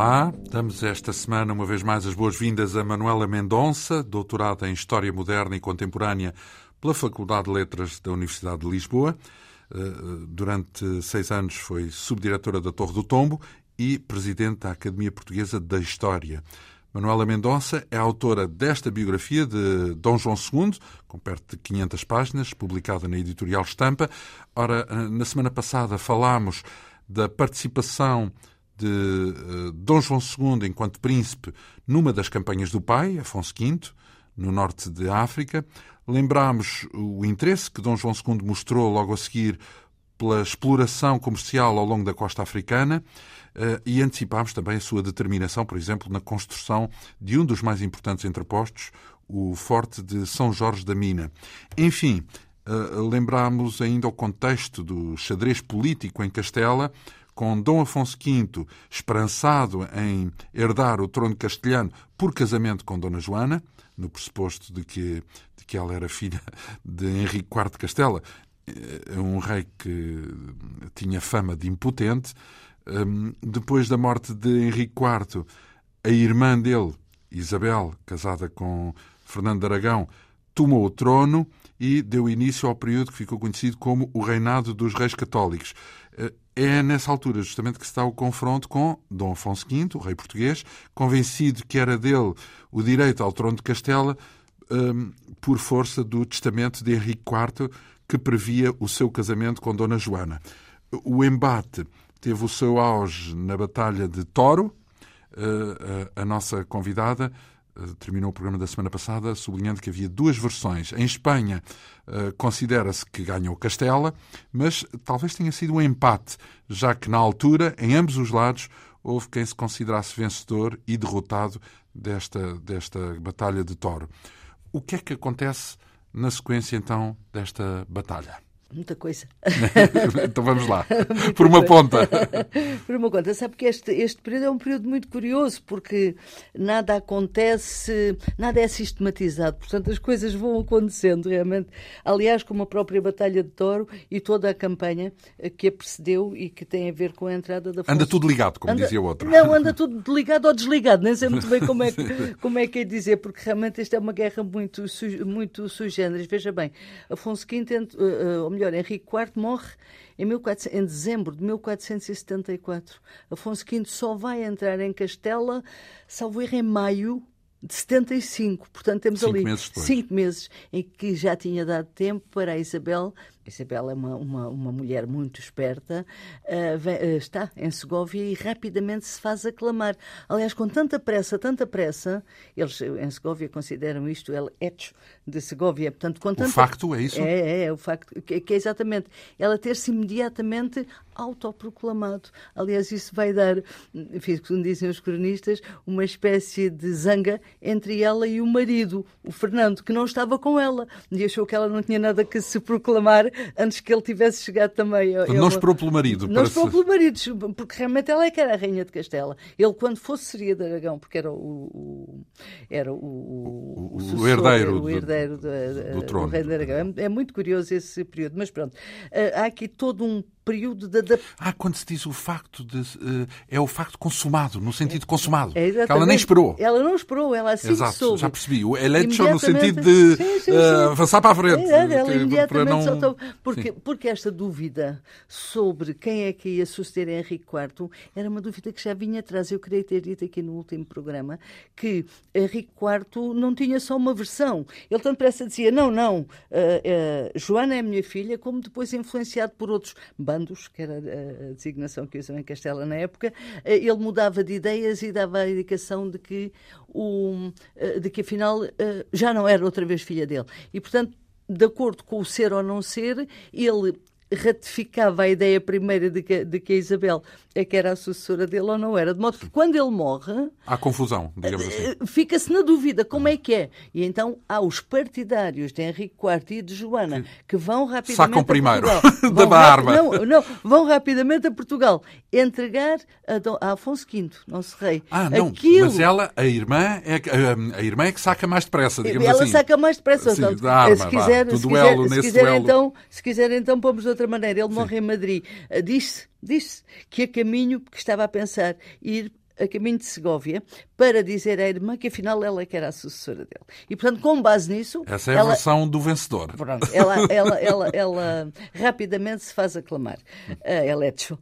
Olá, damos esta semana uma vez mais as boas-vindas a Manuela Mendonça, doutorada em História Moderna e Contemporânea pela Faculdade de Letras da Universidade de Lisboa. Eh, durante seis anos foi subdiretora da Torre do Tombo e presidente da Academia Portuguesa da História. Manuela Mendonça é autora desta biografia de Dom João II, com perto de 500 páginas, publicada na editorial Estampa. Ora, eh, na semana passada falámos da participação de uh, Dom João II enquanto príncipe numa das campanhas do pai, Afonso V, no norte de África. Lembramos o interesse que Dom João II mostrou logo a seguir pela exploração comercial ao longo da costa africana uh, e antecipámos também a sua determinação, por exemplo, na construção de um dos mais importantes entrepostos, o Forte de São Jorge da Mina. Enfim, uh, lembramos ainda o contexto do xadrez político em Castela, com Dom Afonso V esperançado em herdar o trono castelhano por casamento com Dona Joana, no pressuposto de que, de que ela era filha de Henrique IV de Castela, eh, um rei que tinha fama de impotente. Hum, depois da morte de Henrique IV, a irmã dele, Isabel, casada com Fernando de Aragão, tomou o trono e deu início ao período que ficou conhecido como o Reinado dos Reis Católicos. É nessa altura justamente que se dá o confronto com Dom Afonso V, o rei português, convencido que era dele o direito ao trono de Castela um, por força do testamento de Henrique IV, que previa o seu casamento com Dona Joana. O embate teve o seu auge na Batalha de Toro. Uh, a, nossa convidada terminou o programa da semana passada sublinhando que havia duas versões. Em Espanha, uh, considera-se que ganhou Castela, mas talvez tenha sido um empate, já que na altura, em ambos os lados, houve quem se considerasse vencedor e derrotado desta, desta Batalha de Toro. O que é que acontece na sequência, então, desta batalha? Muita coisa. então vamos lá. Por uma ponta. Por uma conta. Sabe que este, este período é um período muito curioso, porque nada acontece, nada é sistematizado. Portanto, as coisas vão acontecendo realmente. Aliás, como a própria Batalha de Toro e toda a campanha que a precedeu e que tem a ver com a entrada da Afonso. Anda tudo ligado, como anda, dizia o outro. Não, anda tudo ligado ou desligado. Nem sei muito bem como é, que, como é que é dizer, porque realmente esta é uma guerra muito, muito sui generis. Veja bem, Afonso V, uh, melhor, Henrique IV morre em, 1400, em dezembro de 1474. Afonso V só vai entrar em Castela, salvo erro, em maio de 75. Portanto, temos cinco ali meses cinco meses em que já tinha dado tempo para a Isabel Isabel é uma, uma, uma mulher muito esperta, uh, vem, uh, está em Segóvia e rapidamente se faz aclamar. Aliás, com tanta pressa, tanta pressa, eles em Segóvia consideram isto el hecho de Segóvia. Portanto, com tanta... O facto é isso? É, é, é o facto, que, que é exatamente ela ter-se imediatamente autoproclamado. Aliás, isso vai dar, enfim, como dizem os cronistas, uma espécie de zanga entre ela e o marido, o Fernando, que não estava com ela e achou que ela não tinha nada que se proclamar antes que ele tivesse chegado também. Eu, não esperou pelo marido. Não esperou pelo marido, porque realmente ela é que era a rainha de Castela. Ele, quando fosse, seria de Aragão, porque era o, o era o, o, o, sucessor, herdeiro, o herdeiro do, do, do trono. Do rei de Aragão. É, é muito curioso esse período, mas pronto. Há aqui todo um período de adaptação. Ah, quando se diz o facto de. Uh, é o facto consumado, no sentido consumado. É, que ela nem esperou. Ela não esperou, ela assim Exato, soube. já percebi. O eleito no sentido de sim, sim, uh, avançar para a frente. É, ela imediatamente não... soltou. Porque, porque esta dúvida sobre quem é que ia suceder Henrique IV era uma dúvida que já vinha atrás. Eu queria ter dito aqui no último programa que Henrique IV não tinha só uma versão. Ele tanto pressa dizia: não, não, uh, Joana é minha filha, como depois influenciado por outros que era a designação que usam em Castela na época, eh, ele mudava de ideias e dava a indicação de que, o, eh, de que afinal eh, já não era outra vez filha dele. E, portanto, de acordo com o ser ou não ser, ele ratificava a ideia primeira de que, de que a Isabel é que era a sucessora dele ou não era. De modo que quando ele morre. Há confusão, digamos assim. Eh, fica-se na dúvida como é que é. E então há os partidários de Henrique IV e de Joana que vão rapidamente. Sacam primeiro da barba. Não, não, vão rapidamente a Portugal entregar a, a Afonso V, nosso rei. Ah, não. Aquilo... Mas ela, a irmã, é, a, a, irmã é que saca mais depressa, digamos ela assim. Ela saca mais depressa. Sim, da arma, se quiser, vá, se duelo, quiser, se quiser. Então, se quiser, então, pomos de outra maneira. Ele Sim. morre em Madrid. Disse, disse que a caminho, porque estava a pensar ir a caminho de Segóvia para dizer à irmã que afinal ela é que era a sucessora dele. E, portanto, com base nisso... Essa é ela, a versão do vencedor. Pronto, ela, ela, ela, ela, rapidamente se faz aclamar. Uh, Eletro.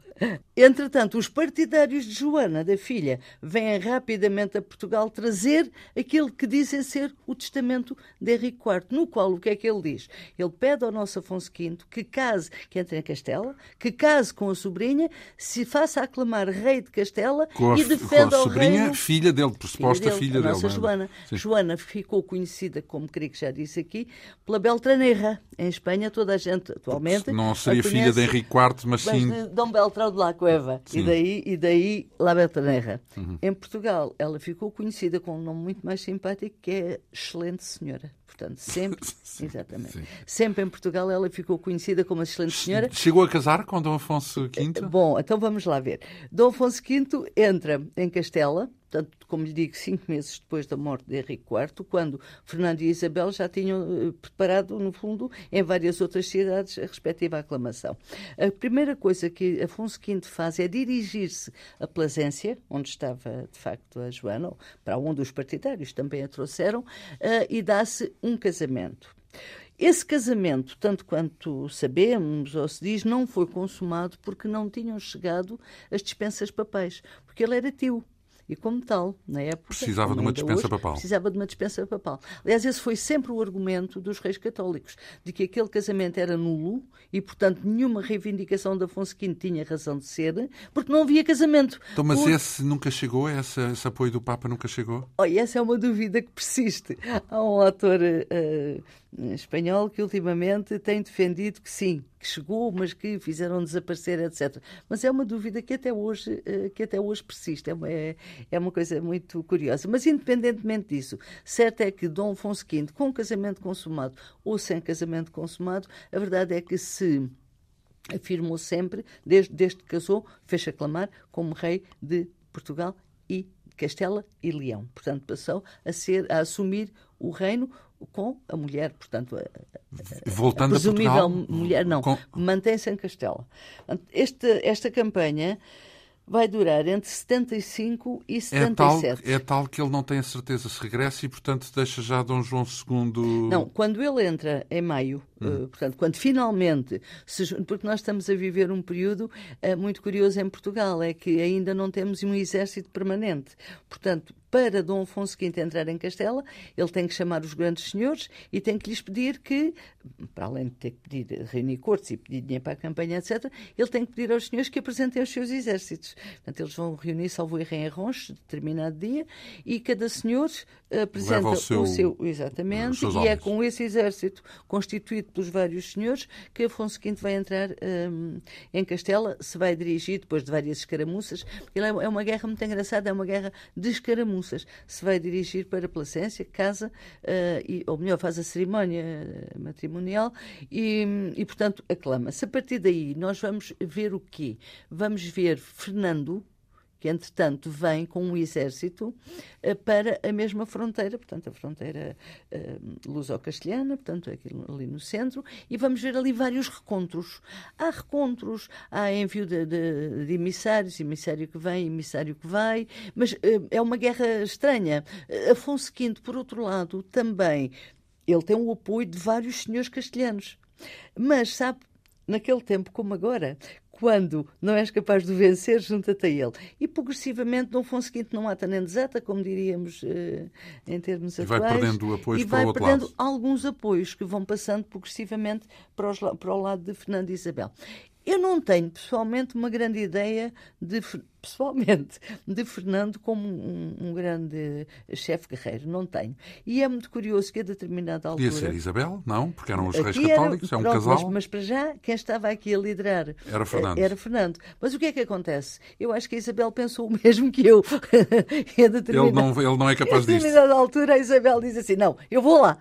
Entretanto, os partidários de Joana, da filha, vêm rapidamente a Portugal trazer aquilo que dizem ser o testamento de Henrique IV, no qual o que é que ele diz? Ele pede ao nosso Afonso V que case, que entre em Castela, que case com a sobrinha, se faça aclamar rei de Castela com e defenda com a sobrinha, reino, filha dele, por suposta filha, filha dele. A nossa é? Joana. Joana ficou conhecida, como creio que já disse aqui, pela Beltraneira. Em Espanha, toda a gente atualmente. Não seria filha de Henrique IV, mas sim. de Dom Beltrão de la Cueva. E daí, e daí La Beltraneira. Uhum. Em Portugal, ela ficou conhecida com um nome muito mais simpático, que é Excelente Senhora. Portanto, sempre, exatamente. Sim. Sempre em Portugal ela ficou conhecida como a excelente senhora. Chegou a casar com Dom Afonso V? Bom, então vamos lá ver. Dom Afonso V entra em Castela, portanto, como lhe digo, cinco meses depois da morte de Henrique IV, quando Fernando e Isabel já tinham uh, preparado, no fundo, em várias outras cidades, a respectiva aclamação. A primeira coisa que Afonso V faz é dirigir-se a Plasência, onde estava, de facto, a Joana, para onde os partidários também a trouxeram, uh, e dá-se um casamento. Esse casamento, tanto quanto sabemos ou se diz, não foi consumado porque não tinham chegado as dispensas papais, porque ele era tio. E como tal, na época. Precisava de uma dispensa hoje, papal. Precisava de uma dispensa papal. Aliás, esse foi sempre o argumento dos reis católicos, de que aquele casamento era nulo e, portanto, nenhuma reivindicação de Afonso V tinha razão de ser, porque não havia casamento. Então, mas Por... esse nunca chegou? Esse, esse, apoio do Papa nunca chegou? Olha, essa é uma dúvida que persiste. Há um autor uh, espanhol que ultimamente tem defendido que sim, chegou, mas que fizeram desaparecer, etc. Mas é uma dúvida que até hoje, uh, que até hoje persiste. É uma, é, é uma coisa muito curiosa. Mas, independentemente disso, certo é que Dom Afonso V, com casamento consumado ou sem casamento consumado, a verdade é que se afirmou sempre, desde, desde que casou, fez aclamar como rei de Portugal e Castela e Leão. Portanto, passou a ser a assumir o reino com a mulher, portanto, Voltando a presumível a mulher, não, com... mantém-se em Castela. Esta, esta campanha vai durar entre 75 e 77. É tal, é tal que ele não tem a certeza se regressa e, portanto, deixa já Dom João II. Não, quando ele entra em maio, hum. portanto, quando finalmente. Se, porque nós estamos a viver um período uh, muito curioso em Portugal, é que ainda não temos um exército permanente. Portanto, para Dom Afonso V entrar em Castela, ele tem que chamar os grandes senhores e tem que lhes pedir que, para além de ter que pedir, reunir cortes e pedir dinheiro para a campanha, etc., ele tem que pedir aos senhores que apresentem os seus exércitos. Portanto, eles vão reunir, salvo erro, em Arronches, determinado dia, e cada senhor apresenta o seu, o seu exatamente, e é com esse exército constituído pelos vários senhores que Afonso V vai entrar um, em Castela, se vai dirigir, depois de várias escaramuças, porque é, é uma guerra muito engraçada, é uma guerra de escaramuças. Se vai dirigir para Placência, casa, uh, e, ou melhor, faz a cerimónia eh, matrimonial e, e portanto, aclama-se. A partir daí, nós vamos ver o quê? Vamos ver Fernando, que entretanto vem com um exército uh, para a mesma fronteira, portanto a fronteira uh, luso-castelhana, portanto ali no centro, e vamos ver ali vários recontros. Há recontros, há envio de, de, de emissários, emissário que vem, emissário que vai, mas uh, é uma guerra estranha. Afonso V, por outro lado, também ele tem o apoio de vários senhores castelhanos. Mas, sabe, naquele tempo como agora, quando não és capaz de vencer, junta-te a ele. E progressivamente Dom Afonso V não ata nem desata, como diríamos uh, em termos e atuais. vai perdendo apoios e para o outro perdendo lado. alguns apoios que vão passando progressivamente para, os, para o lado de Fernando e Isabel. Eu não tenho, pessoalmente, uma grande ideia de, pessoalmente, de Fernando como um, um grande chefe guerreiro. Não tenho. E é muito curioso que a determinada altura... Podia ser Isabel, não? Porque eram os reis católicos, era, é um pronto, casal. Mas, mas, para já, quem estava aqui a liderar... Era Fernando. Era Fernando. Mas o que é que acontece? Eu acho que a Isabel pensou o mesmo que eu. ele, não, ele não é capaz disso. A determinada altura, a Isabel diz assim, não, eu vou lá.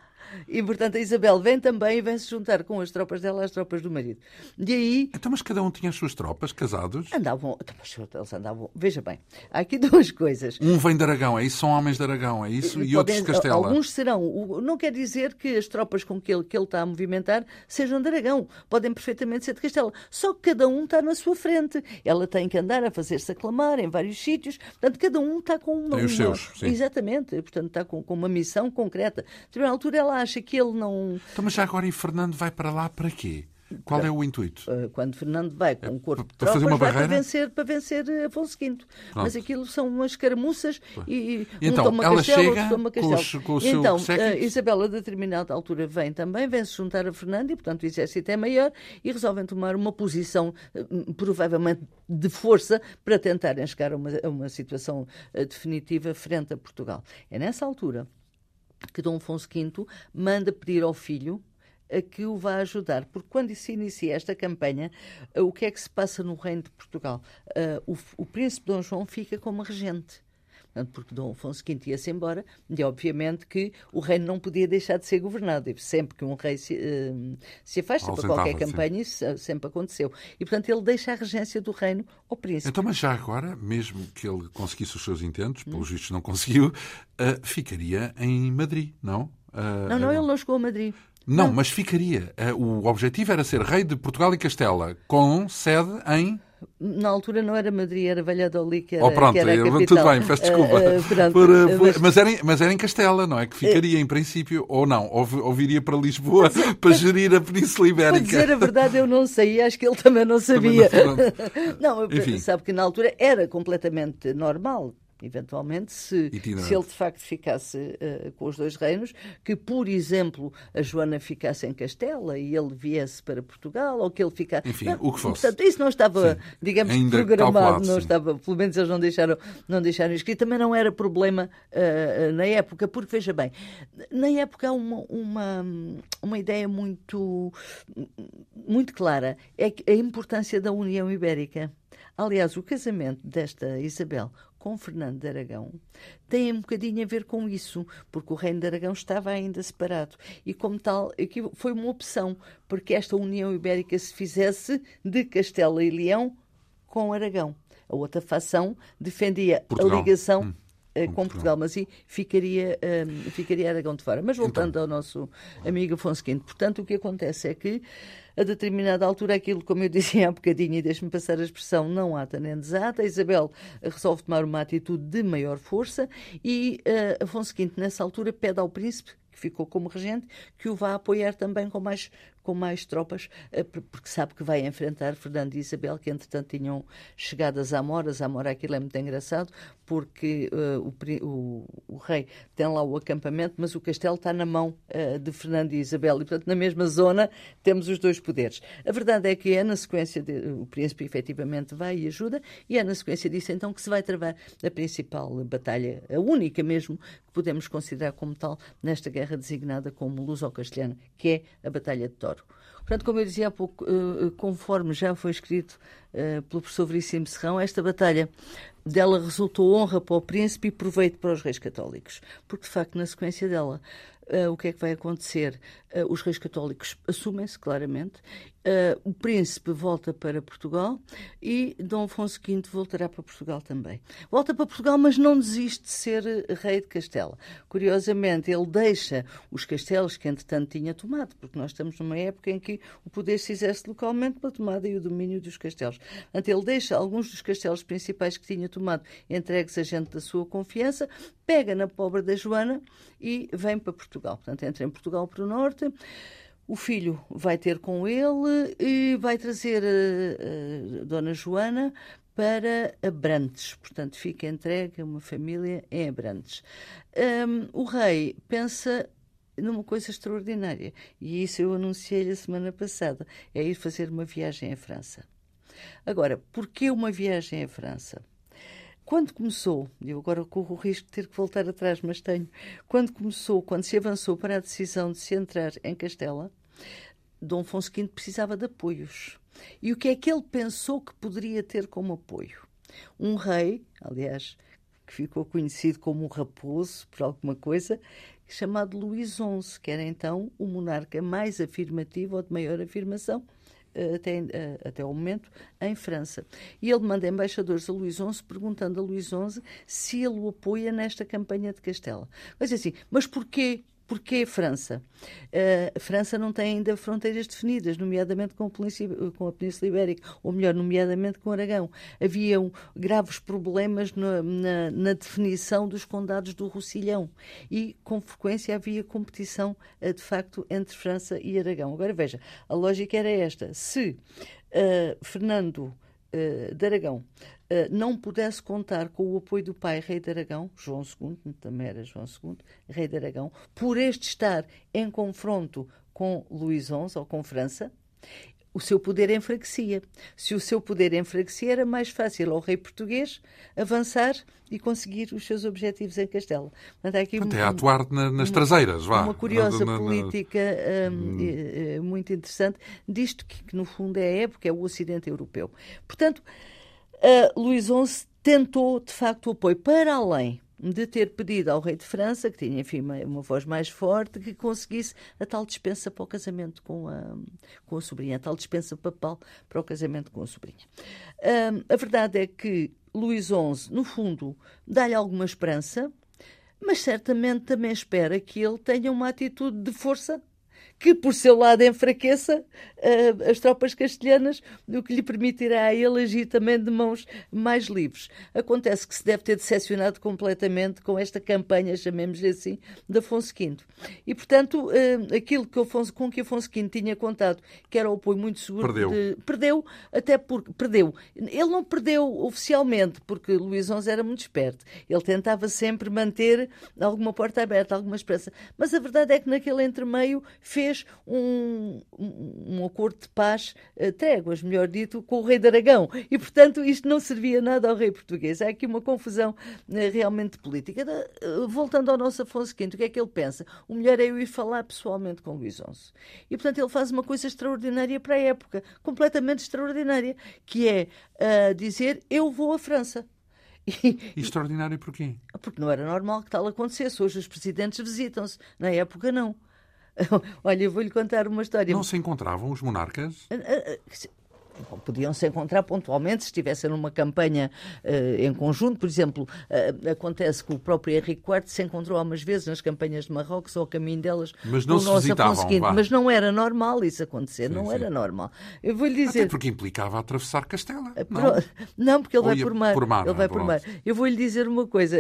E, portanto, a Isabel vem também e vem se juntar com as tropas dela às tropas do marido. E aí. Então, mas cada um tinha as suas tropas, casados? Andavam. Então, eles andavam. Veja bem, há aqui duas coisas. Um vem de Aragão, é isso? São homens de Aragão, é isso? E, e outros de Castela? Alguns serão. Não quer dizer que as tropas com que ele, que ele está a movimentar sejam de Aragão. Podem perfeitamente ser de Castela. Só que cada um está na sua frente. Ela tem que andar a fazer-se aclamar em vários sítios. Portanto, cada um está com uma. Tem os seus, sim. Exatamente. Portanto, está com, com uma missão concreta. A uma altura ela acha que ele não. Então, mas já agora e Fernando vai para lá para quê? Qual é o intuito? Eh, quando Fernando vai com um corpo de tropas, fazer uma vai para vencer, para vencer eh, Afonso V. Pronto. Mas aquilo são umas caramuças e, e então, ela castelo, chega toma castelo. Com, os, com o e então, seu a Isabela, a determinada altura, vem também, vem se juntar a Fernando e, portanto, o exército é maior e resolvem tomar uma posição, eh, provavelmente de força, para tentarem chegar a uma, a uma situação definitiva frente a Portugal. É nessa altura que Dom Afonso V manda pedir ao filho a que o vá ajudar, porque quando se inicia esta campanha, o que é que se passa no Reino de Portugal? Uh, o, o, príncipe Dom João fica como regente. Porque Dom Afonso V ia-se embora, e obviamente que o reino não podia deixar de ser governado. E sempre que um rei se, uh, se afasta para qualquer campanha, isso sempre aconteceu. E, portanto, ele deixa a regência do reino ao príncipe. Então, mas já agora, mesmo que ele conseguisse os seus intentos, pelos hum. vistos não conseguiu, uh, ficaria em Madrid, não? não, não, ele não chegou a Madrid. Não, mas ficaria. Eh, o objetivo era ser rei de Portugal e Castela, com sede em na altura não era Madrid, era Valladolid que era, oh, pronto, que era a capital. tudo bem, peço desculpa. Uh, uh, pronto, por, uh, mas... Mas, era, mas era em Castela, não é? Que ficaria em princípio, ou não, ou, ou viria para Lisboa para gerir a Península Ibérica. Para dizer a verdade, eu não sei, acho que ele também não sabia. Também não, não, eu sabe que na altura era completamente normal eventualmente, se, se ele de facto ficasse uh, com os dois reinos, que, por exemplo, a Joana ficasse em Castela e ele viesse para Portugal, ou que ele ficasse. Enfim, não, o que fosse. Portanto, isso não estava, sim. digamos, Ainda programado, não sim. estava, pelo menos eles não deixaram, não deixaram escrito. Também não era problema uh, na época, porque, veja bem, na época há uma, uma, uma ideia muito, muito clara, é a importância da União Ibérica. Aliás, o casamento desta Isabel com Fernando de Aragão tem um bocadinho a ver com isso, porque o Reino de Aragão estava ainda separado. E, como tal, aqui foi uma opção, porque esta União Ibérica se fizesse de Castela e Leão com Aragão. A outra facção defendia Portugal. a ligação. Hum com Portugal, Portugal mas aí ficaria, um, ficaria Aragão de fora. Mas voltando então. ao nosso amigo Afonso V, portanto, o que acontece é que a determinada altura, aquilo, como eu dizia há bocadinho, e deixe-me passar a expressão, não ata nem desata, a Isabel resolve tomar uma atitude de maior força e uh, Afonso V, nessa altura, pede ao príncipe que ficou como regente, que o vá apoiar também com mais com mais tropas, eh, porque sabe que vai enfrentar Fernando e Isabel, que entretanto tinham chegado a Zamora. Zamora, aquilo é muito engraçado, porque uh, o, o, o, rei tem lá o acampamento, mas o castelo está na mão uh, de Fernando e Isabel, e portanto na mesma zona temos os dois poderes. A verdade é que é na sequência, de, o príncipe efetivamente vai e ajuda, e é na sequência disso então que se vai travar a principal batalha, a única mesmo, que podemos considerar como tal, nesta guerra designada como luso-castelhana, que é a Batalha de Toro. Portanto, como eu dizia há pouco, uh, conforme já foi escrito uh, pelo professor Veríssimo Serrão, esta batalha dela resultou honra para o príncipe e proveito para os reis católicos. Porque, de facto, na sequência dela, o que é que vai acontecer? Os reis católicos assumem-se claramente, uh, o príncipe volta para Portugal e Dom Afonso V voltará para Portugal também. Volta para Portugal, mas não desiste de ser rei de Castela. Curiosamente, ele deixa os castelos que entretanto tinha tomado, porque nós estamos numa época em que o poder se exerce localmente pela tomada e o domínio dos castelos. Portanto, ele deixa alguns dos castelos principais que tinha tomado entregues a gente da sua confiança, pega na pobre da Joana e vem para Portugal. Portanto, entra em Portugal para o norte. O filho vai ter com ele e vai trazer a, a Dona Joana para Abrantes. Portanto, fica entregue a uma família em Abrantes. Um, o rei pensa numa coisa extraordinária, e isso eu anunciei-lhe a semana passada, é ir fazer uma viagem à França. Agora, porquê uma viagem à França? Quando começou, eu agora corro o risco de ter que voltar atrás, mas tenho. Quando começou, quando se avançou para a decisão de se entrar em Castela, Dom Afonso V precisava de apoios. E o que é que ele pensou que poderia ter como apoio? Um rei, aliás, que ficou conhecido como um raposo por alguma coisa, chamado Luís XI, que era então o monarca mais afirmativo ou de maior afirmação até, eh, até ao momento, em França. E ele manda embaixadores a Luís XI perguntando a Luís XI se ele o apoia nesta campanha de Castela. Mas assim, mas porquê? Porquê França? Uh, a França não tem ainda fronteiras definidas, nomeadamente com, com, a Península Ibérica, ou melhor, nomeadamente com Aragão. Haviam graves problemas na, na, na definição dos condados do Roussillon e, com frequência, havia competição, uh, de facto, entre França e Aragão. Agora veja, a lógica era esta: se uh, Fernando de Aragão. Eh, não pudesse contar com o apoio do pai, rei de Aragão, João II, também era João II, rei de Aragão, por este estar em confronto com Luís XI ou com França, o seu poder enfraquecia. Se o seu poder enfraquecia, era mais fácil ao rei português avançar e conseguir os seus objetivos em Castelo. Portanto, aqui Até um, atuar na, nas uma, traseiras, vá. Uma curiosa na, na, política um, hum. muito interessante disto que, que, no fundo, é a época, é o Ocidente Europeu. Portanto, uh, Luís XI tentou, de facto, o apoio para além de ter pedido ao rei de França, que tinha, enfim, uma, uma, voz mais forte, que conseguisse a tal dispensa para o casamento com a, com a sobrinha, a tal dispensa papal para o casamento com a sobrinha. Uh, a verdade é que Luís XI, no fundo, dá-lhe alguma esperança, mas certamente também espera que ele tenha uma atitude de força que por seu lado enfraqueça uh, as tropas castelhanas, o que lhe permitirá a ele agir também de mãos mais livres. Acontece que se deve ter decepcionado completamente com esta campanha, chamemos-lhe assim, de Afonso V. E, portanto, uh, aquilo que Afonso, com que Afonso V tinha contado, que era o apoio muito seguro, perdeu, de, perdeu até porque perdeu. Ele não perdeu oficialmente, porque Luís XI era muito esperto. Ele tentava sempre manter alguma porta aberta, alguma esperança. Mas a verdade é que naquele entremeio fez fez um, um, acordo de paz, uh, tréguas, melhor dito, com o rei de Aragão. E, portanto, isto não servia nada ao rei português. Há aqui uma confusão uh, realmente política. Uh, voltando ao nosso Afonso V, o que é que ele pensa? O melhor é eu ir falar pessoalmente com Luís XI. E, portanto, ele faz uma coisa extraordinária para a época, completamente extraordinária, que é dizer eu vou à França. E, Extraordinário porquê? Porque não era normal que tal acontecesse. Hoje os presidentes visitam-se. Na época, não. Olha, eu vou-lhe contar uma história. Não se encontravam os monarcas? Podiam se encontrar pontualmente se estivessem numa campanha uh, em conjunto. Por exemplo, uh, acontece que o próprio Henrique IV se encontrou algumas vezes nas campanhas de Marrocos ou ao caminho delas mas não se nosso Afonso V. Mas não era normal isso acontecer, sim, não sim. era normal. Eu vou-lhe dizer... Até porque implicava atravessar Castela. Eh, não, não porque ele vai por mar. Por mar ele vai por mar. Eu vou-lhe dizer uma coisa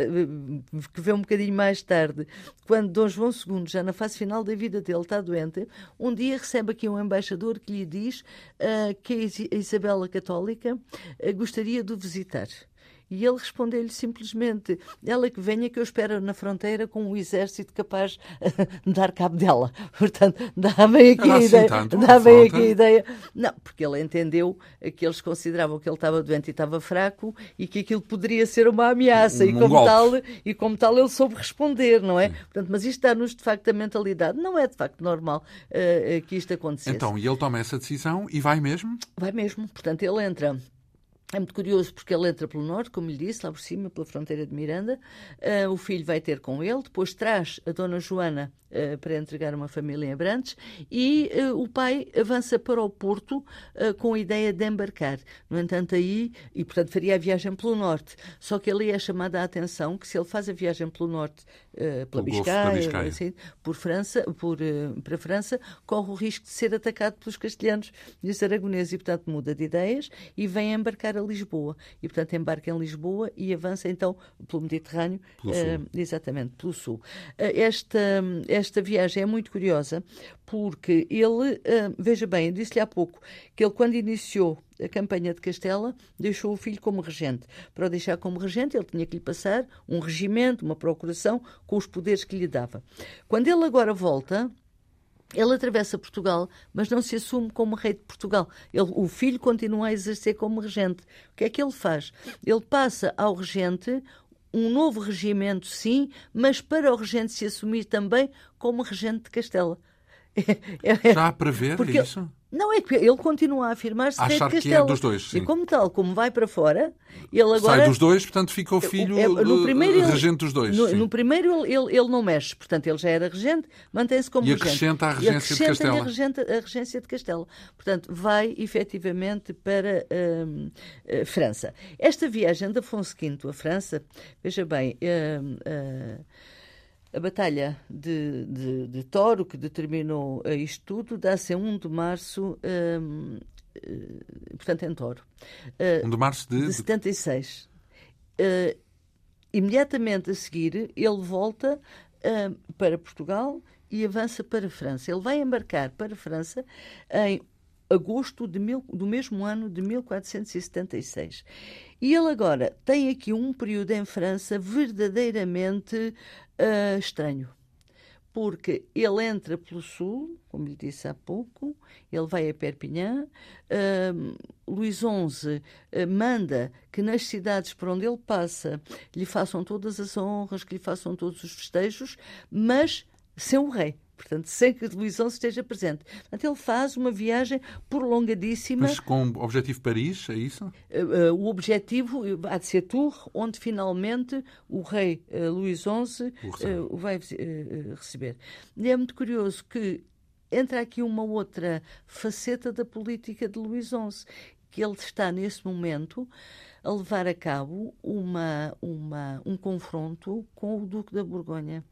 que veio um bocadinho mais tarde. Quando Dom João II, já na fase final da vida dele, está doente, um dia recebe aqui um embaixador que lhe diz uh, que a Isabela Católica eh, gostaria de o visitar. E ele respondeu-lhe simplesmente: Ela que venha, que eu espero na fronteira com um exército capaz de dar cabo dela. Portanto, dá bem aqui a ideia. Dá bem aqui a ideia. Não, porque ele entendeu que eles consideravam que ele estava doente e estava fraco e que aquilo poderia ser uma ameaça. Um, e, como tal, e como tal, ele soube responder, não é? Portanto, mas isto dá-nos de facto a mentalidade. Não é de facto normal uh, que isto acontecesse. Então, e ele toma essa decisão e vai mesmo? Vai mesmo. Portanto, ele entra é muito curioso porque ele entra pelo norte, como lhe disse, lá por cima, pela fronteira de Miranda. Uh, o filho vai ter com ele, depois traz a dona Joana uh, para entregar uma família em Abrantes e uh, o pai avança para o Porto com a ideia de embarcar. No entanto, aí, e portanto faria a viagem pelo norte. Só que ali é chamada a atenção que se ele faz a viagem pelo norte, pela Biscaia, Biscaia. Assim, por França, por, para a França, corre o risco de ser atacado pelos castelhanos e os aragoneses e, portanto, muda de ideias e vem embarcar a Lisboa. E, portanto, embarca em Lisboa e avança então pelo Mediterrâneo, pelo uh, exatamente, pelo sul. Uh, esta, esta viagem é muito curiosa porque ele, uh, veja bem, eu disse-lhe há pouco que ele, quando iniciou a campanha de Castela, deixou o filho como regente. Para o deixar como regente, ele tinha que lhe passar um regimento, uma procuração, com os poderes que lhe dava. Quando ele agora volta, ele atravessa Portugal, mas não se assume como rei de Portugal. Ele, o filho continua a exercer como regente. O que é que ele faz? Ele passa ao regente um novo regimento, sim, mas para o regente se assumir também como regente de Castela. Já a prever Porque isso? Não, é que ele continua a afirmar-se rei de Castela. que é dos dois, sim. E como tal, como vai para fora, ele agora... Sai dos dois, portanto fica o filho é, no primeiro, regente dos dois. No, no primeiro ele, ele, não mexe, portanto ele já era regente, mantém-se como e regente. Acrescenta a regência e acrescenta de Castela. A, regente, a regência de Castela. Portanto, vai efetivamente para hum, a França. Esta viagem de Afonso V à França, veja bem... Hum, hum, a Batalha de, de, de Toro, que determinou isto tudo, dá-se a 1 de março, um, uh, portanto, em Toro. Uh, 1 de março de, de 76. Uh, imediatamente a seguir, ele volta uh, para Portugal e avança para a França. Ele vai embarcar para a França em agosto mil, do mesmo ano de 1476. E ele agora tem aqui um período em França verdadeiramente uh, estranho. Porque ele entra pelo sul, como lhe disse há pouco, ele vai a Perpignan. Uh, Luís XI uh, manda que nas cidades por onde ele passa lhe façam todas as honras, que lhe façam todos os festejos, mas sem o rei portanto, sem que Luís XI esteja presente. Portanto, ele faz uma viagem prolongadíssima. Mas com o objetivo Paris, é isso? Uh, uh, o objetivo há de ser Tours, onde finalmente o rei uh, Luís XI o vai receber. E é muito curioso que entra aqui uma outra faceta da política de Luís XI, que ele está nesse momento a levar a cabo uma, uma, um confronto com o Duque da Borgonha.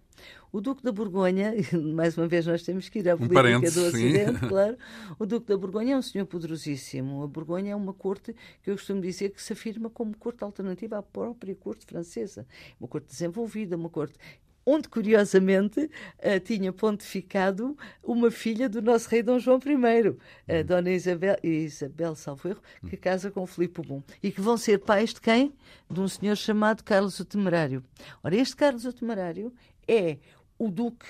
O Duque da Borgonha, mais uma vez nós temos que ir à política um do Ocidente, sim. claro. O Duque da Borgonha é um senhor poderosíssimo. A Borgonha é uma corte que eu costumo dizer que se afirma como corte alternativa à própria corte francesa. Uma corte desenvolvida, uma corte onde, curiosamente, uh, tinha pontificado uma filha do nosso rei Dom João I, a hum. Dona Isabel, Isabel Salveiro, que casa com Filipe Bum. E que vão ser pais de quem? De um senhor chamado Carlos o Temerário. Ora, este Carlos o Temerário é o Duque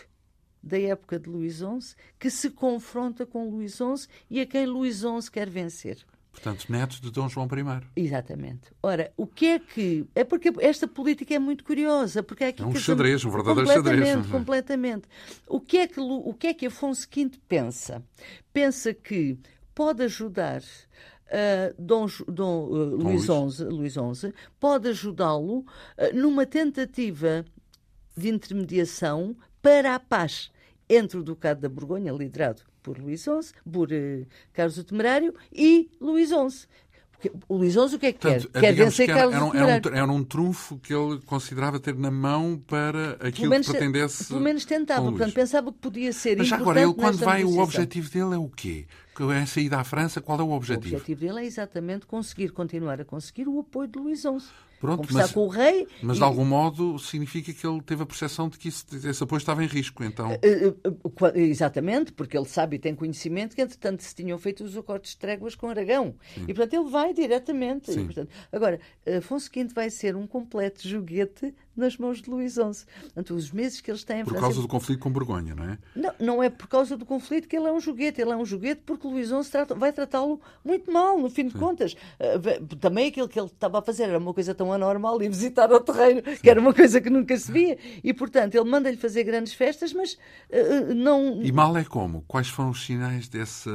da época de Luís XI que se confronta com Luís XI e a quem Luís XI quer vencer. Portanto, netos de Dom João I. Exatamente. Ora, o que é que. É porque esta política é muito curiosa. Porque é, aqui é um xadrez, um verdadeiro completamente, xadrez. Completamente. O que, é que, o que é que Afonso V pensa? Pensa que pode ajudar uh, Dom, Dom uh, Luís, XI, Luís XI, pode ajudá-lo uh, numa tentativa de intermediação para a paz entre o Ducado da Borgonha, liderado por Luís XI, por uh, Carlos o Temerário, e Luís XI. O Luís XI o que é que Portanto, quer? Quer vencer que era, Carlos era, um, era, um, era um trunfo que ele considerava ter na mão para aquilo menos, que pretendesse. Pelo menos tentava, portanto pensava que podia ser Mas agora, ele quando vai, o objetivo dele é o quê? É sair da França, qual é o objetivo? O objetivo dele é exatamente conseguir continuar a conseguir o apoio de Luís XI. Pronto, conversar mas, com o rei. Mas, e... de algum modo, significa que ele teve a percepção de que isso, esse apoio estava em risco, então. Uh, uh, exatamente, porque ele sabe e tem conhecimento que, entretanto, se tinham feito os acordos de tréguas com Aragão. Sim. E, portanto, ele vai diretamente. E, portanto, agora, Afonso V vai ser um completo joguete nas mãos de Luís XI. Portanto, os meses que eles têm Por causa do conflito com Borgonha, não é? Não, não é por causa do conflito que ele é um joguete. Ele é um joguete porque Luís XI trata, vai tratá-lo muito mal, no fim de Sim. contas. Uh, também aquilo que ele estava a fazer era uma coisa tão anormal e visitar o terreino, Sim. que era uma coisa que nunca se via. E, portanto, ele manda-lhe fazer grandes festas, mas uh, não... E mal é como? Quais foram os sinais desse,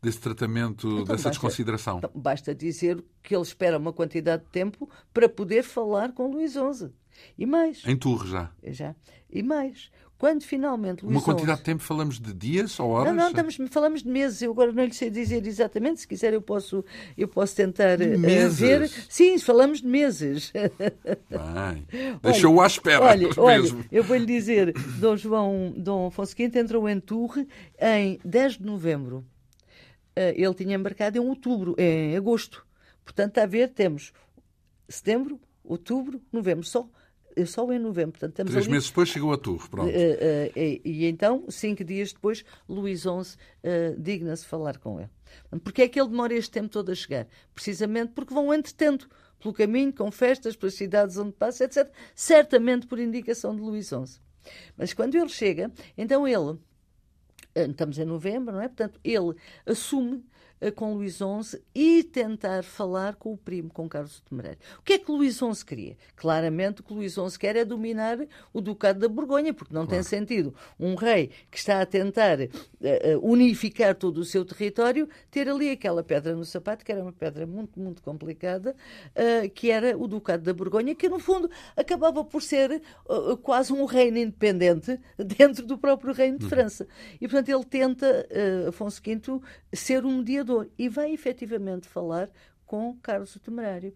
desse tratamento, então, dessa basta, desconsideração? Então, basta dizer que ele espera uma quantidade de tempo para poder falar com Luís XI. E mais. Em Tours já. Já. E mais. Quando finalmente Luís Uma quantidade XI... de tempo falamos de dias ou horas? Não, não, estamos, falamos de meses. Eu agora não lhe sei dizer exatamente. Se quiser, eu posso, eu posso tentar uh, ver. Sim, falamos de meses. Bem, deixou-o à espera. Olha, olha eu vou-lhe dizer: Dom João Dom Afonso V entrou em Tours em 10 de novembro. Uh, ele tinha embarcado em outubro, em agosto. Portanto, a ver, temos setembro, outubro, novembro, só só em novembro. Portanto, Três ali... meses depois chegou a Tour, pronto. Uh, uh, e, e, então, cinco dias depois, Luís XI digna-se falar com ele. Porquê é que ele demora este tempo todo a chegar? Precisamente porque vão entretendo pelo caminho, com festas, pelas cidades onde passa, etc. Certamente por indicação de Luís XI. Mas quando ele chega, então ele, estamos em novembro, não é? Portanto, ele assume com Luís XI e tentar falar com o primo, com Carlos de Temerário. O que é que Luís XI queria? Claramente o que Luís XI quer é dominar o Ducado da Borgonha, porque não claro. tem sentido um rei que está a tentar uh, unificar todo o seu território ter ali aquela pedra no sapato, que era uma pedra muito, muito complicada, que era o Ducado da Borgonha, que no fundo acabava por ser quase um reino independente dentro do próprio reino de uhum. França. E portanto ele tenta, Afonso V, ser um mediador e vai efetivamente falar com Carlos o Temerário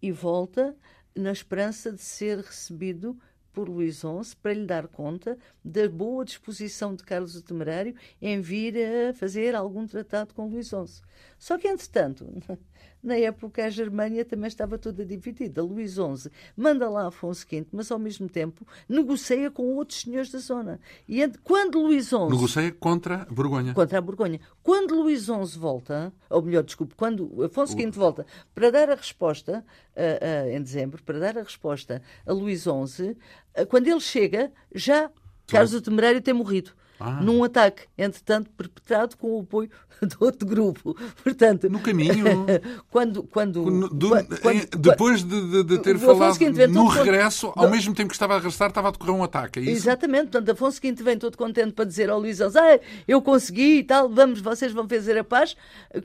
e volta na esperança de ser recebido por Luís XI para lhe dar conta da boa disposição de Carlos o Temerário em vir a fazer algum tratado com Luís XI. Só que, entretanto, na época a Germânia também estava toda dividida. Luís XI manda lá Afonso V, mas ao mesmo tempo negocia com outros senhores da zona. E quando Luís XI... Negocia contra a Borgonha. Contra a Borgonha. Quando Luís XI volta, ou melhor, desculpe, quando Afonso V volta para dar a resposta, uh, uh, em dezembro, para dar a resposta a Luís XI, uh, quando ele chega, já Carlos o Temerário tem morrido ah. num ataque, entretanto, perpetrado com o apoio de outro grupo. Portanto, no caminho. quando, quando, do, quando depois de, de, ter falado no regresso, ao mesmo tempo que estava a regressar, estava a decorrer um ataque. É Exatamente. Portanto, Afonso V vem todo contente para dizer ao Luís Alves, ah, eu consegui e tal, vamos, vocês vão fazer a paz.